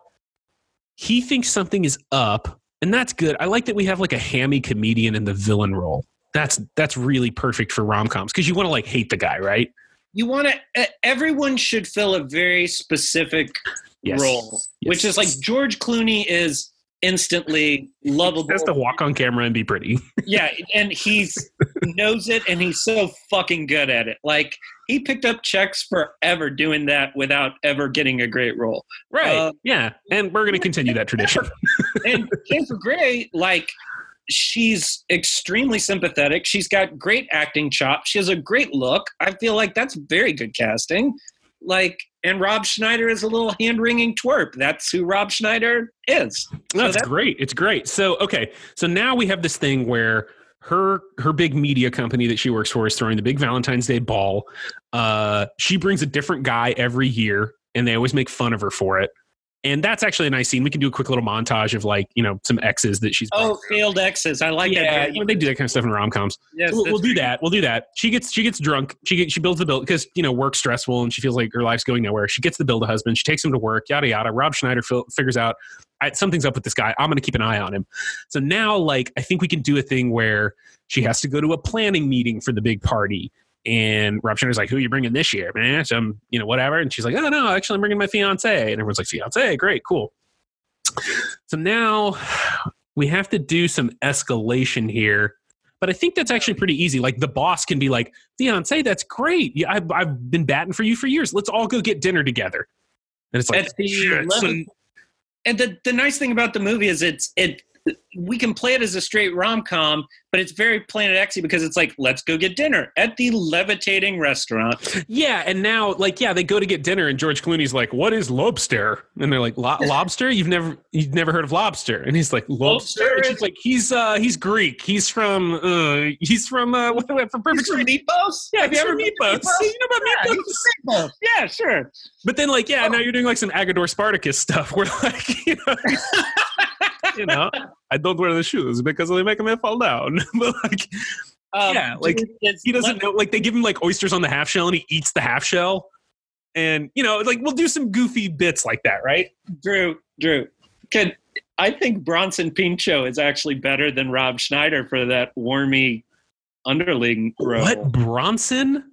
he thinks something is up, and that's good. I like that we have like a hammy comedian in the villain role. That's that's really perfect for rom coms because you want to like hate the guy, right? you want to everyone should fill a very specific Yes. role Yes. which is like george clooney is instantly lovable Just to walk on camera and be pretty. yeah and he's knows it and he's so fucking good at it like he picked up checks forever doing that without ever getting a great role Right. Uh, yeah. And we're going to continue that tradition. and jennifer grey like she's extremely sympathetic she's got great acting chops she has a great look i feel like that's very good casting like and rob schneider is a little hand-wringing twerp that's who rob schneider is That's that- great. It's great. So, okay. So now we have this thing where her her big media company that she works for is throwing the big Valentine's Day ball. Uh, she brings a different guy every year, and they always make fun of her for it. And that's actually a nice scene. We can do a quick little montage of like you know some exes that she's. Oh, failed exes. I like yeah, that. know, they do that kind of stuff in rom coms. Yes, we'll, we'll do that. We'll do that. She gets she gets drunk. She gets, she builds the bill because you know work's stressful and she feels like her life's going nowhere. She gets the bill to husband. She takes him to work. Yada yada. Rob Schneider fil- figures out I, something's up with this guy. I'm going to keep an eye on him. So now, like, I think we can do a thing where she has to go to a planning meeting for the big party. And Rob Schneider's like, "Who are you bringing this year, man?" Eh, some, you know, whatever. And she's like, "Oh no, actually, I'm bringing my fiance." And everyone's like, "Fiance, great, cool." So now we have to do some escalation here. But I think that's actually pretty easy. Like the boss can be like, fiance, that's great. Yeah, I've, I've been batting for you for years. Let's all go get dinner together. And it's like, At the shit, so- level- and the the nice thing about the movie is it's it we can play it as a straight rom com, but it's very Planet Xy because it's like let's go get dinner at the levitating restaurant. yeah. And now, like, yeah, they go to get dinner, and George Clooney's like, "What is lobster?" And they're like, "Lobster? You've never, you've never heard of lobster?" And he's like, "Lobster." Lobster is- like, "He's, uh, he's Greek. He's from, uh, he's from, uh, what, from Perfect He's from Meatballs? Yeah, Have you ever from been to Meatballs. You know about Yeah, Meatballs? Yeah, sure. But then, like, yeah, now you're doing like some Agador Spartacus stuff where, like, you know, you know, I don't wear the shoes because they make me fall down. but like, Um, Yeah, like, he doesn't know. Like, they give him like oysters on the half shell, and he eats the half shell. And you know, like, we'll do some goofy bits like that, right? Drew, Drew, can I think Bronson Pinchot is actually better than Rob Schneider for that wormy underling role. What Bronson?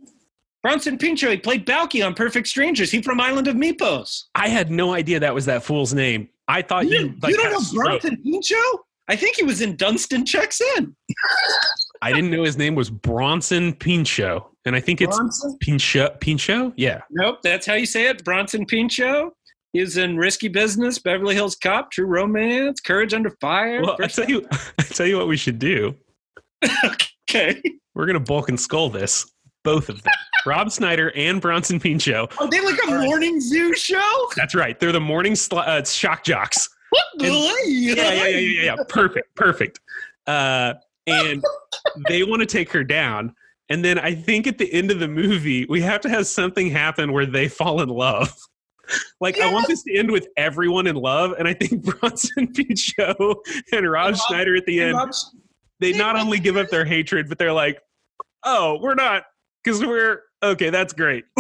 Bronson Pinchot, he played Balki on Perfect Strangers. He from Island of Mypos. I had no idea that was that fool's name. I thought You, you, like, you don't know. Bronson Pinchot? I think he was in Dunstan Checks In. I didn't know his name was Bronson Pinchot, and I think it's Bronson? Pinchot. Pinchot, yeah. Nope, that's how you say it. Bronson Pinchot. He was in Risky Business, Beverly Hills Cop, True Romance, Courage Under Fire. Well, I tell you, I tell you what we should do. okay. We're gonna bulk and skull this. Both of them. Rob Schneider and Bronson Pinchot. Are they like a morning zoo show? That's right. They're the morning sl- uh, shock jocks. What? Yeah, yeah, yeah, yeah, yeah. Perfect, perfect. Uh, and they want to take her down. And then I think at the end of the movie, we have to have something happen where they fall in love. Like I want this to end with everyone in love, and I think Bronson Pinchot and Rob Rob- Schneider at the end, they not only give up their hatred, but they're like, "Oh, we're not because we're okay. That's great."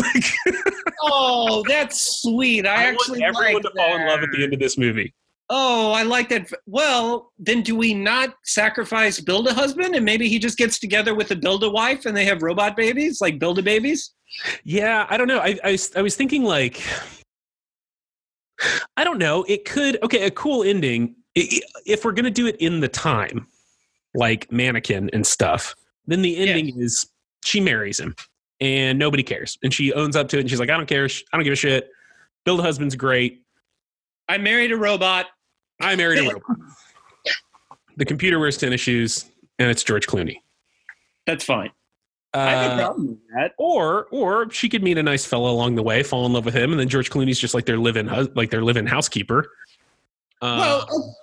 Oh, that's sweet. I, I, actually want everyone to fall in love at the end of this movie. Oh, I like that. Well, then do we not sacrifice Build a husband and maybe he just gets together with a Build a wife and they have robot babies, like Build a babies? Yeah, I don't know. I, I, I was thinking like, I don't know. It could okay, a cool ending if we're gonna do it in the time, like mannequin and stuff. Then the ending is she marries him, and nobody cares, and she owns up to it, and she's like, I don't care. I don't give a shit. Build a husband's great. I married a robot. I married a robot. The computer wears tennis shoes, and it's George Clooney. That's fine. I have Uh, no problem with that. or or she could meet a nice fellow along the way, fall in love with him, and then George Clooney's just like their live-in like their live-in housekeeper. Uh, well,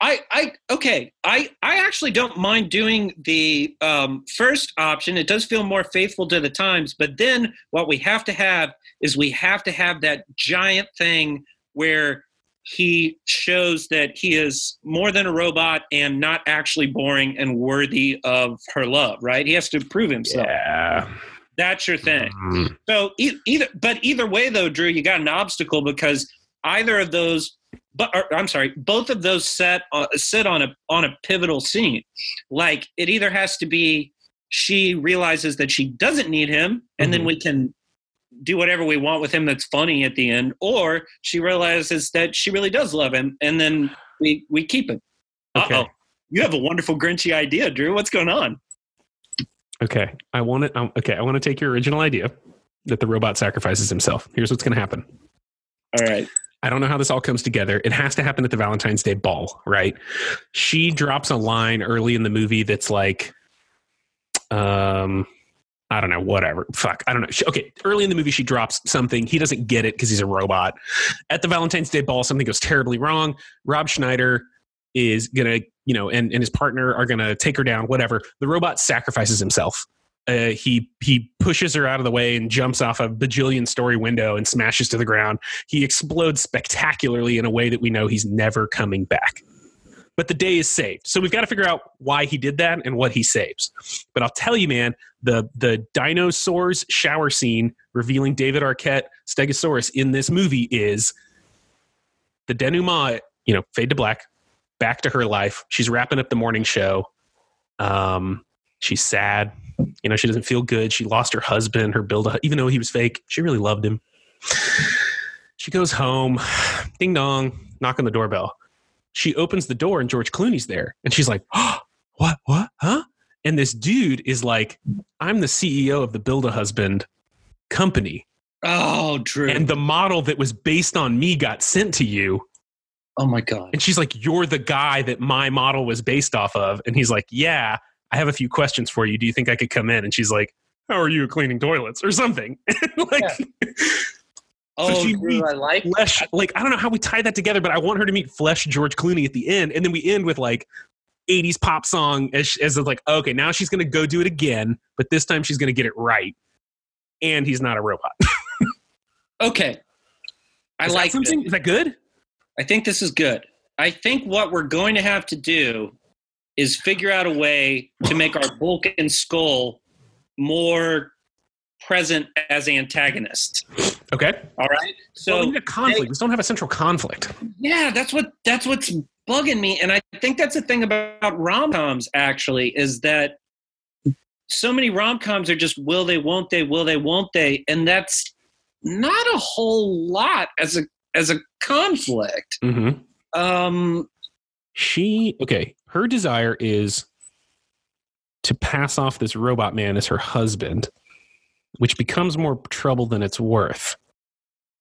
I, I, okay. I, I actually don't mind doing the um, first option. It does feel more faithful to the times. But then what we have to have is we have to have that giant thing where he shows that he is more than a robot and not actually boring and worthy of her love. Right? He has to prove himself. yeah. That's your thing. Mm. So e- either, but either way, though, Drew, you got an obstacle because either of those, but or, I'm sorry, both of those set uh, sit on a on a pivotal scene. Like it either has to be she realizes that she doesn't need him, and then Mhm. we can do whatever we want with him that's funny at the end, or she realizes that she really does love him, and then we we keep him. Uh Okay. oh, you have a wonderful Grinchy idea, Drew. What's going on? Okay. I want it. Um, okay. I want to take your original idea that the robot sacrifices himself. Here's what's going to happen. All right. I don't know how this all comes together. It has to happen at the Valentine's Day ball, right? She drops a line early in the movie that's like, um, I don't know, whatever. Fuck, I don't know. She, okay, early in the movie, she drops something. He doesn't get it because he's a robot. At the Valentine's Day ball, something goes terribly wrong. Rob Schneider is gonna you know, and, and his partner are to take her down, whatever. The robot sacrifices himself. Uh, he he pushes her out of the way and jumps off a bajillion story window and smashes to the ground. He explodes spectacularly in a way that we know he's never coming back. But the day is saved, so we've got to figure out why he did that and what he saves. But I'll tell you, man, the the dinosaurs shower scene revealing David Arquette Stegosaurus in this movie is the denouement. You know, fade to black, back to her life. She's wrapping up the morning show. Um, she's sad you know, she doesn't feel good. She lost her husband, her build, even though he was fake. She really loved him. She goes home, ding dong, knock on the doorbell. She opens the door and George Clooney's there. And she's like, oh, what, what, huh? And this dude is like, I'm the CEO of the Build a Husband company. Oh, Drew. And the model that was based on me got sent to you. Oh my God. And she's like, You're the guy that my model was based off of. And he's like, Yeah. I have a few questions for you. Do you think I could come in? And she's like, How are you cleaning toilets or something? like, yeah. oh, so Drew, I like flesh. Like, I don't know how we tie that together, but I want her to meet flesh George Clooney at the end, and then we end with like 80s pop song as as like, okay, now she's gonna go do it again, but this time she's gonna get it right, and he's not a robot. okay, I is like something. Is that good? I think this is good. I think what we're going to have to do is figure out a way to make our bulk and skull more present as antagonists. Okay. All right. So well, we need a conflict. They, we don't have a central conflict. Yeah, that's what that's what's bugging me, and I think that's the thing about rom coms. Actually, is that so many rom coms are just will they, won't they, will they, won't they, and that's not a whole lot as a as a conflict. Mm-hmm. Um, she okay her desire is to pass off this robot man as her husband, which becomes more trouble than it's worth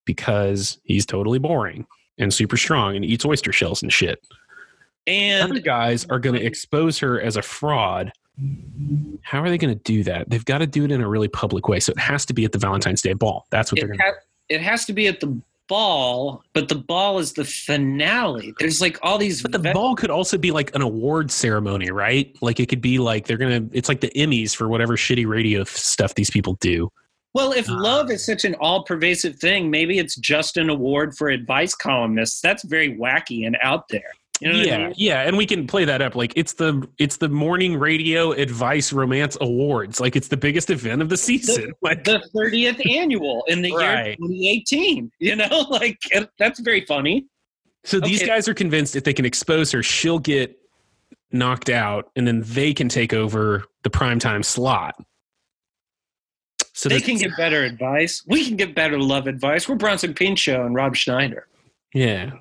because he's totally boring and super strong and eats oyster shells and shit. And other guys are going to expose her as a fraud. How are they going to do that? They've got to do it in a really public way. So it has to be at the Valentine's Day ball. That's what they're going to. Ha- it has to be at the ball, but the ball is the finale. There's like all these. But the ve- ball could also be like an award ceremony, right? Like it could be like they're gonna. It's like the Emmys for whatever shitty radio stuff these people do. Well, if uh, love is such an all-pervasive thing, maybe it's just an award for advice columnists. That's very wacky and out there. You know yeah, I mean? yeah, and we can play that up. Like it's the it's the morning radio advice romance awards. Like it's the biggest event of the season. The, like the 30th annual in the right. year 2018. You know, like that's very funny. So okay. these guys are convinced if they can expose her, she'll get knocked out, and then they can take over the primetime slot. So they can get better advice. We can get better love advice. We're Bronson Pinchot and Rob Schneider. Yeah,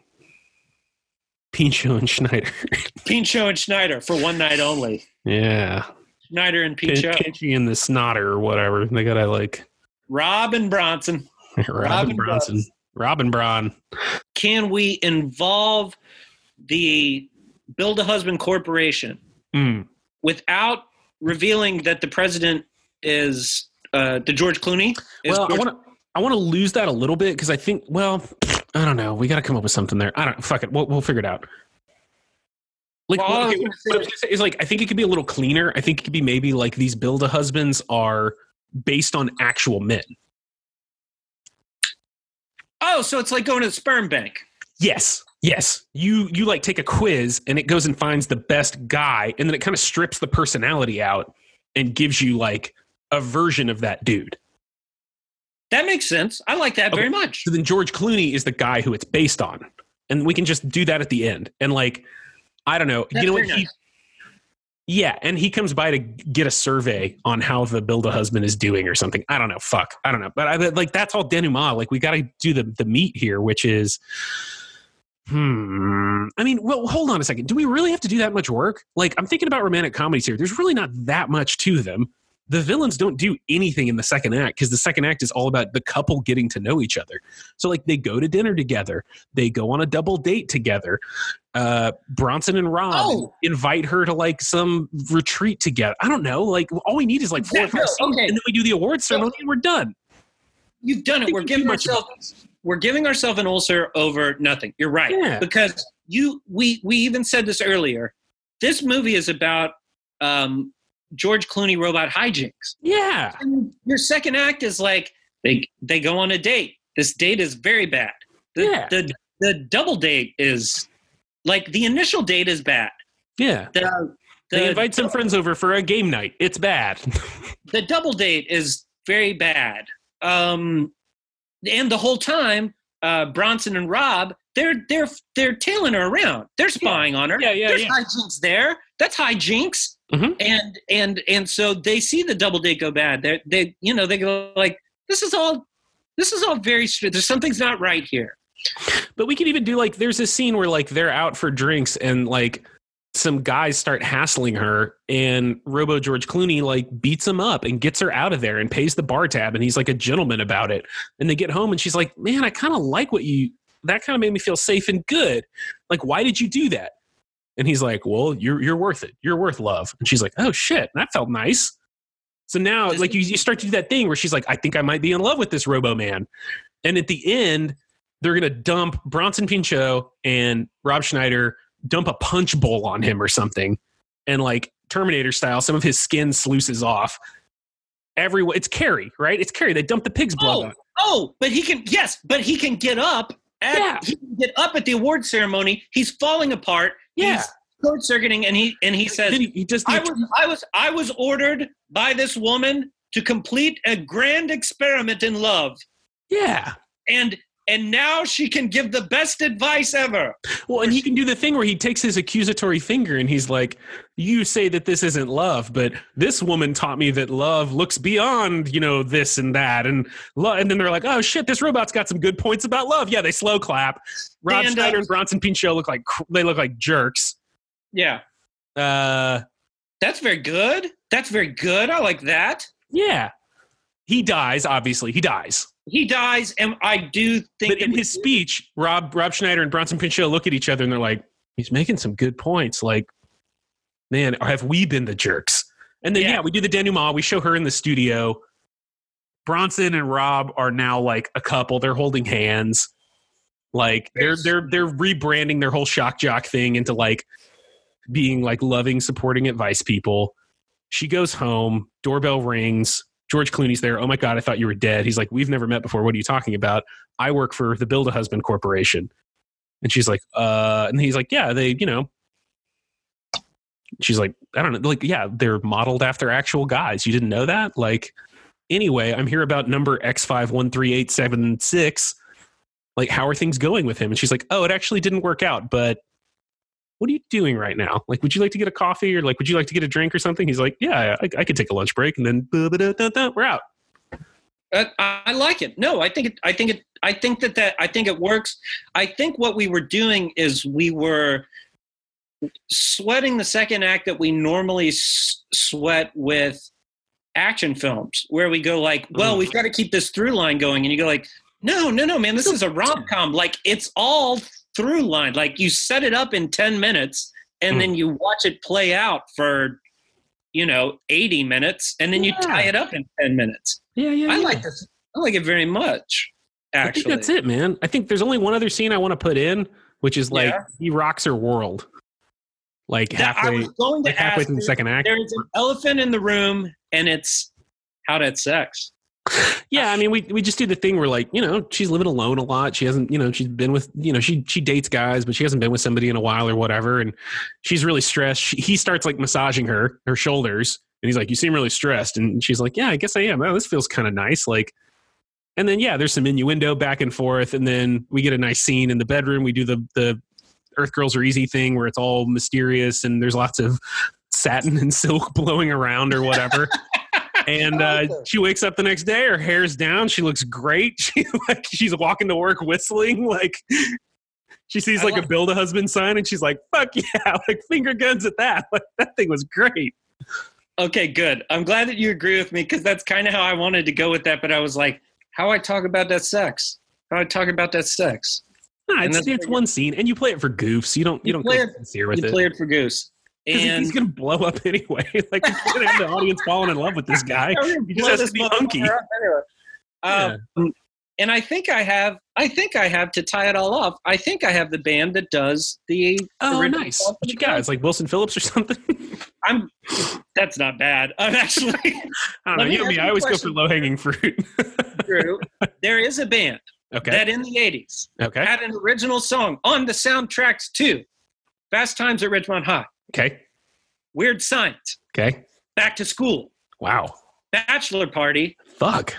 Pinchot and Schneider. Pincho and Schneider for one night only. Yeah. Schneider and Pincho. Pinchy and the Snotter or whatever. They gotta like Robin Bronson. Robin Bronson. Robin Braun. Can we involve the Build a Husband Corporation mm. without revealing that the president is uh, the George Clooney? well, George- I want to I want to lose that a little bit because I think well I don't know. We got to come up with something there. I don't. Fuck it. We'll, we'll figure it out. Like, well, okay, what I was say is like I think it could be a little cleaner. I think it could be maybe like these build a husbands are based on actual men. Oh, so it's like going to the sperm bank. Yes. Yes. You you like take a quiz and it goes and finds the best guy and then it kind of strips the personality out and gives you like a version of that dude. That makes sense. I like that okay. very much. So then George Clooney is the guy who it's based on. And we can just do that at the end. And like, I don't know. That's you know what? Nice. He, yeah, and he comes by to get a survey on how the build a husband is doing or something. I don't know. Fuck. I don't know. But I, like that's all denouement. Like we got to do the the meat here, which is Hmm. I mean, well, hold on a second. Do we really have to do that much work? Like, I'm thinking about romantic comedies here. There's really not that much to them the villains don't do anything in the second act because the second act is all about the couple getting to know each other. So like they go to dinner together, they go on a double date together. Uh, Bronson and Rob oh. invite her to like some retreat together. I don't know. Like all we need is like four yeah, or five no, okay. and then we do the awards ceremony so, and we're done. You've done it. We're giving ourselves we're giving ourselves an ulcer over nothing. You're right yeah. because you we we even said this earlier this movie is about um, George Clooney robot hijinks. Yeah. And your second act is like they they go on a date. This date is very bad. The, Yeah. the the double date is like the initial date is bad. Yeah. The, the, They invite some friends over for a game night. It's bad. the double date is very bad. Um, and the whole time, uh, Bronson and Rob, they're they're they're tailing her around. They're spying on her. Yeah, yeah, There's yeah. hijinks there. That's hijinks. Mhm. And and and so they see the double date go bad. They they you know they go like this is all this is all very there's something's not right here. But we could even do like there's a scene where like they're out for drinks and like some guys start hassling her and Robo George Clooney like beats him up and gets her out of there and pays the bar tab and he's like a gentleman about it. And they get home and she's like, "Man, I kind of like what you that kind of made me feel safe and good. Like why did you do that?" And he's like, "Well, you're you're worth it. You're worth love." And she's like, "Oh shit, that felt nice." So now like you, you start to do that thing where she's like, "I think I might be in love with this Robo Man." And at the end, they're gonna dump Bronson Pinchot and Rob Schneider dump a punch bowl on him or something, and like Terminator style, some of his skin sluices off. Everyone, it's Carrie, right? It's Carrie. They dump the pig's blood. Oh, oh, but he can yes, but he can get up at Yeah. he can get up at the award ceremony. He's falling apart. Yeah. He's short circuiting and he and he says he, he just I was I was I was ordered by this woman to complete a grand experiment in love. yeah. And and now she can give the best advice ever. Well, and he can do the thing where he takes his accusatory finger and he's like, "You say that this isn't love, but this woman taught me that love looks beyond, you know, this and that." And lo- and then they're like, "Oh shit, this robot's got some good points about love." Yeah, they slow clap. Rob up. Schneider and Bronson Pinchot look like cr- they look like jerks. Yeah. Uh, That's very good. That's very good. I like that. yeah, he dies. Obviously, he dies. He dies, and I do think But in his speech, Rob Rob Schneider and Bronson Pinchot look at each other and they're like, "He's making some good points." Like, man, have we been the jerks? And then yeah, Yeah. we do the denouement. We show her in the studio. Bronson and Rob are now like a couple. They're holding hands. Like they're they're they're rebranding their whole shock jock thing into like being like loving, supporting advice people. She goes home. Doorbell rings. George Clooney's there. Oh my god, I thought you were dead. He's like, we've never met before. What are you talking about? I work for the Build a Husband Corporation. And she's like, uh, and he's like, yeah, they, you know, she's like, I don't know, like, yeah, they're modeled after actual guys. You didn't know that? Like, anyway, I'm here about number X513876. Like, how are things going with him? And she's like, oh, it actually didn't work out, but what are you doing right now? Like, would you like to get a coffee or like, would you like to get a drink or something? He's like, yeah, I, I could take a lunch break and then we're out. Uh, I I like it. No, I think it. I think it. I think that that. I think it works. I think what we were doing is we were sweating the second act that we normally s- sweat with action films, where we go like, "Well, Mm. we've got to keep this through line going," and you go like, "No, no, no, man, this is a rom com. Like it's all through line. Like you set it up in ten minutes, and Mm. then you watch it play out for." You know, eighty minutes, and then you tie it up in ten minutes. Yeah, yeah. I yeah. like this. I like it very much. I Actually, think that's it, man. I think there's only one other scene I want to put in, which is like Yeah. he rocks her world. Like halfway, going to like halfway through the second act. There is an elephant in the room, and it's how to have sex. Yeah, I mean, we we just do the thing where like you know she's living alone a lot. She hasn't, you know, she's been with you know she she dates guys, but she hasn't been with somebody in a while or whatever, and she's really stressed. She, he starts like massaging her her shoulders, and he's like, "You seem really stressed," and she's like, "Yeah, I guess I am. Oh, this feels kind of nice." Like, and then yeah, there's some innuendo back and forth, and then we get a nice scene in the bedroom. We do the the Earth Girls Are Easy thing where it's all mysterious and there's lots of satin and silk blowing around or whatever. And uh, she wakes up the next day. Her hair's down. She looks great. She like she's walking to work whistling. Like she sees I like a like- build a husband sign, and she's like, "Fuck yeah!" Like finger guns at that. Like that thing was great. Okay, good. I'm glad that you agree with me because that's kind of how I wanted to go with that. But I was like, how I talk about that sex? How I talk about that sex? Nah, it's, it's one scene, and you play it for goofs. You don't you, You don't play it- sincere with you it. play it for Goose, 'Cause and he's gonna blow up anyway. like we can't have the audience falling in love with this guy. He just has to be hunky. anyway. Um, And I think I have I think I have to tie it all off. I think I have the band that does the. Oh, original nice. What you got? It's like Wilson Phillips or something. I'm. That's not bad. I'm actually I don't know. You know me. you I always go for low hanging fruit. Drew. There is a band okay. that in the '80s okay. had an original song on the soundtracks too. Fast Times at Ridgemont High, Okay. Weird Science, Okay. Back to School, Wow. Bachelor Party. Fuck.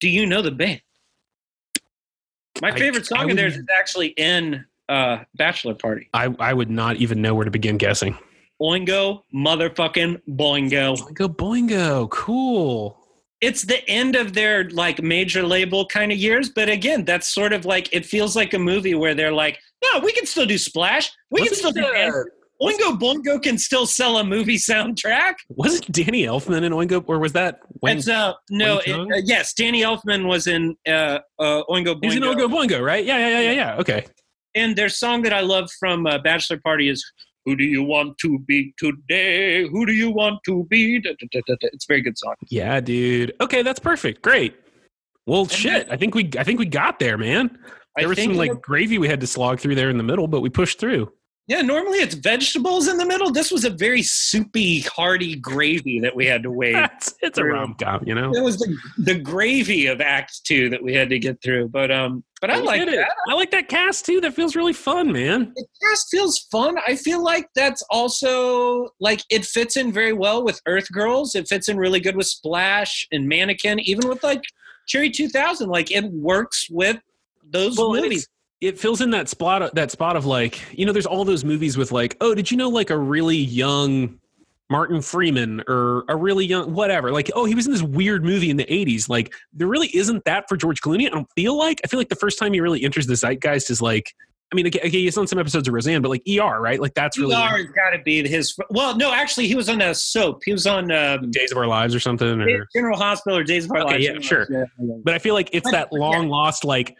Do you know the band? My I- favorite I song of theirs is actually in uh, Bachelor Party. I, I would not even know where to begin guessing. Boingo, motherfucking boingo. Boingo Boingo. Cool. It's the end of their like major label kind of years, but again, that's sort of like it feels like a movie where they're like, no, we can still do Splash. We can still do Wasn't, uh, Oingo Boingo can still sell a movie soundtrack. was it Danny Elfman in Oingo, or was that Wayne? It's uh no, it, uh, yes, Danny Elfman was in uh, uh Oingo Boingo. He's in Oingo Boingo, right? Yeah, yeah, yeah, yeah, yeah. Okay. and their song that I love from uh, Bachelor Party is "Who Do You Want to Be Today? Who Do You Want to Be?" Da, da, da. It's a very good song. Yeah, dude. Okay, that's perfect. Great. Well, shit. I think we I think we got there, man. I There was some like gravy we had to slog through there in the middle, but we pushed through. Yeah, normally it's vegetables in the middle. This was a very soupy, hearty gravy that we had to wait. it's, it's a rom com, you know. it was the, the gravy of Act Two that we had to get through. But um, but I We like that. I like that cast too. That feels really fun, man. the cast feels fun. I feel like that's also like it fits in very well with Earth Girls. It fits in really good with Splash and Mannequin, even with like Cherry 2000. Like it works with those Well, movies. It fills in that spot that spot of like you know there's all those movies with like oh did you know like a really young martin freeman or a really young whatever like oh he was in this weird movie in the 80s like there really isn't that for george clooney i don't feel like i feel like the first time he really enters the zeitgeist is like i mean okay, okay he's on some episodes of roseanne but like er right like that's really ER has got to be his. Well, no, actually, he was on a soap. He was on um, days of our lives or something or General Hospital or Days of Our Okay, Lives. yeah, sure. Yeah, yeah. But I feel like it's that long lost like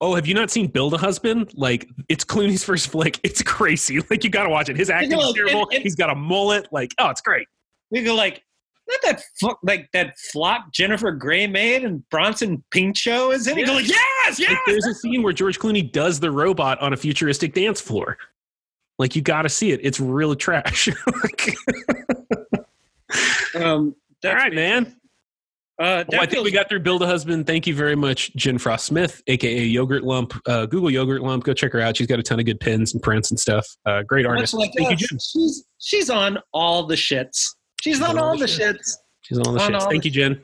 oh have you not seen Build a Husband? Like it's Clooney's first flick. It's crazy. Like you got to watch it. His acting's know, terrible. He's got a mullet. Like oh, it's great. We go like. Not that fu- like that flop Jennifer Grey made and Bronson Pinchot is in it. You Go like yes, yes. Like, there's a scene where George Clooney does the robot on a futuristic dance floor. Like you got to see it. It's really trash. Um, all that's- right, man. Uh, Well, I think we got through Build a Husband. Thank you very much, Jen Frost Smith, aka Yogurt Lump. Uh, Google Yogurt Lump. Go check her out. She's got a ton of good pins and prints and stuff. Uh, great artist. like Thank you. Jen. She's she's on all the shits. She's on all the shits. She's on all the On shit. all Thank the you, Jen.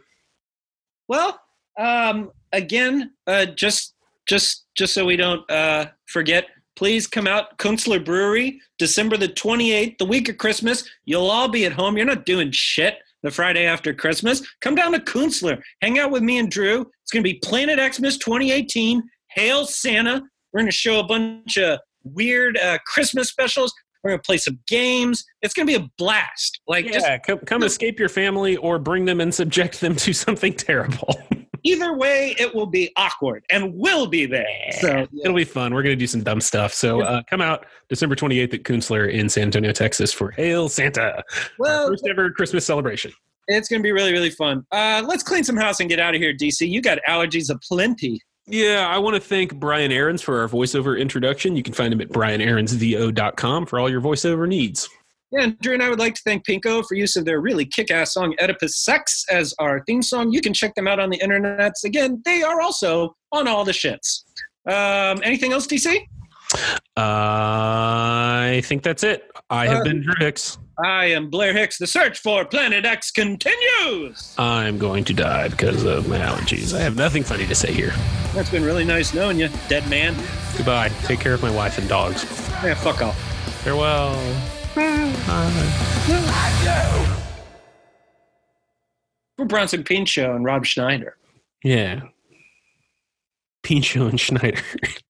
Well, um, again, uh, just just just so we don't uh, forget, please come out Kunstler Brewery, December the twenty eighth, the week of Christmas. You'll all be at home. You're not doing shit the Friday after Christmas. Come down to Kunstler, hang out with me and Drew. It's going to be Planet Xmas 2018. Hail Santa! We're going to show a bunch of weird uh, Christmas specials. We're going to play some games. It's going to be a blast. Like just Yeah, come, come escape your family or bring them and subject them to something terrible. Either way, it will be awkward and will be there. So It'll be fun. We're going to do some dumb stuff. So uh, come out December 28th at Kunstler in San Antonio, Texas for Hail Santa, our well, first ever Christmas celebration. it's going to be really, really fun. Uh, let's clean some house and get out of here, DC. You got allergies aplenty. Yeah, I want to thank Brian Aarons for our voiceover introduction. You can find him at brianaaronsvo.com for all your voiceover needs. Yeah, and Drew and I would like to thank Pinko for use of their really kick-ass song "Oedipus Sex" as our theme song. You can check them out on the internet. Again, they are also on all the shits. Um, anything else, DC? I think that's it. I have Uh, been Drew Hicks. I am Blair Hicks. The search for Planet X continues. I'm going to die because of my allergies. I have nothing funny to say here. That's been really nice knowing you, dead man. Goodbye. Take care of my wife and dogs. Yeah, fuck off. Farewell. For Bronson Pinchot and Rob Schneider. Yeah. Pinchot and Schneider.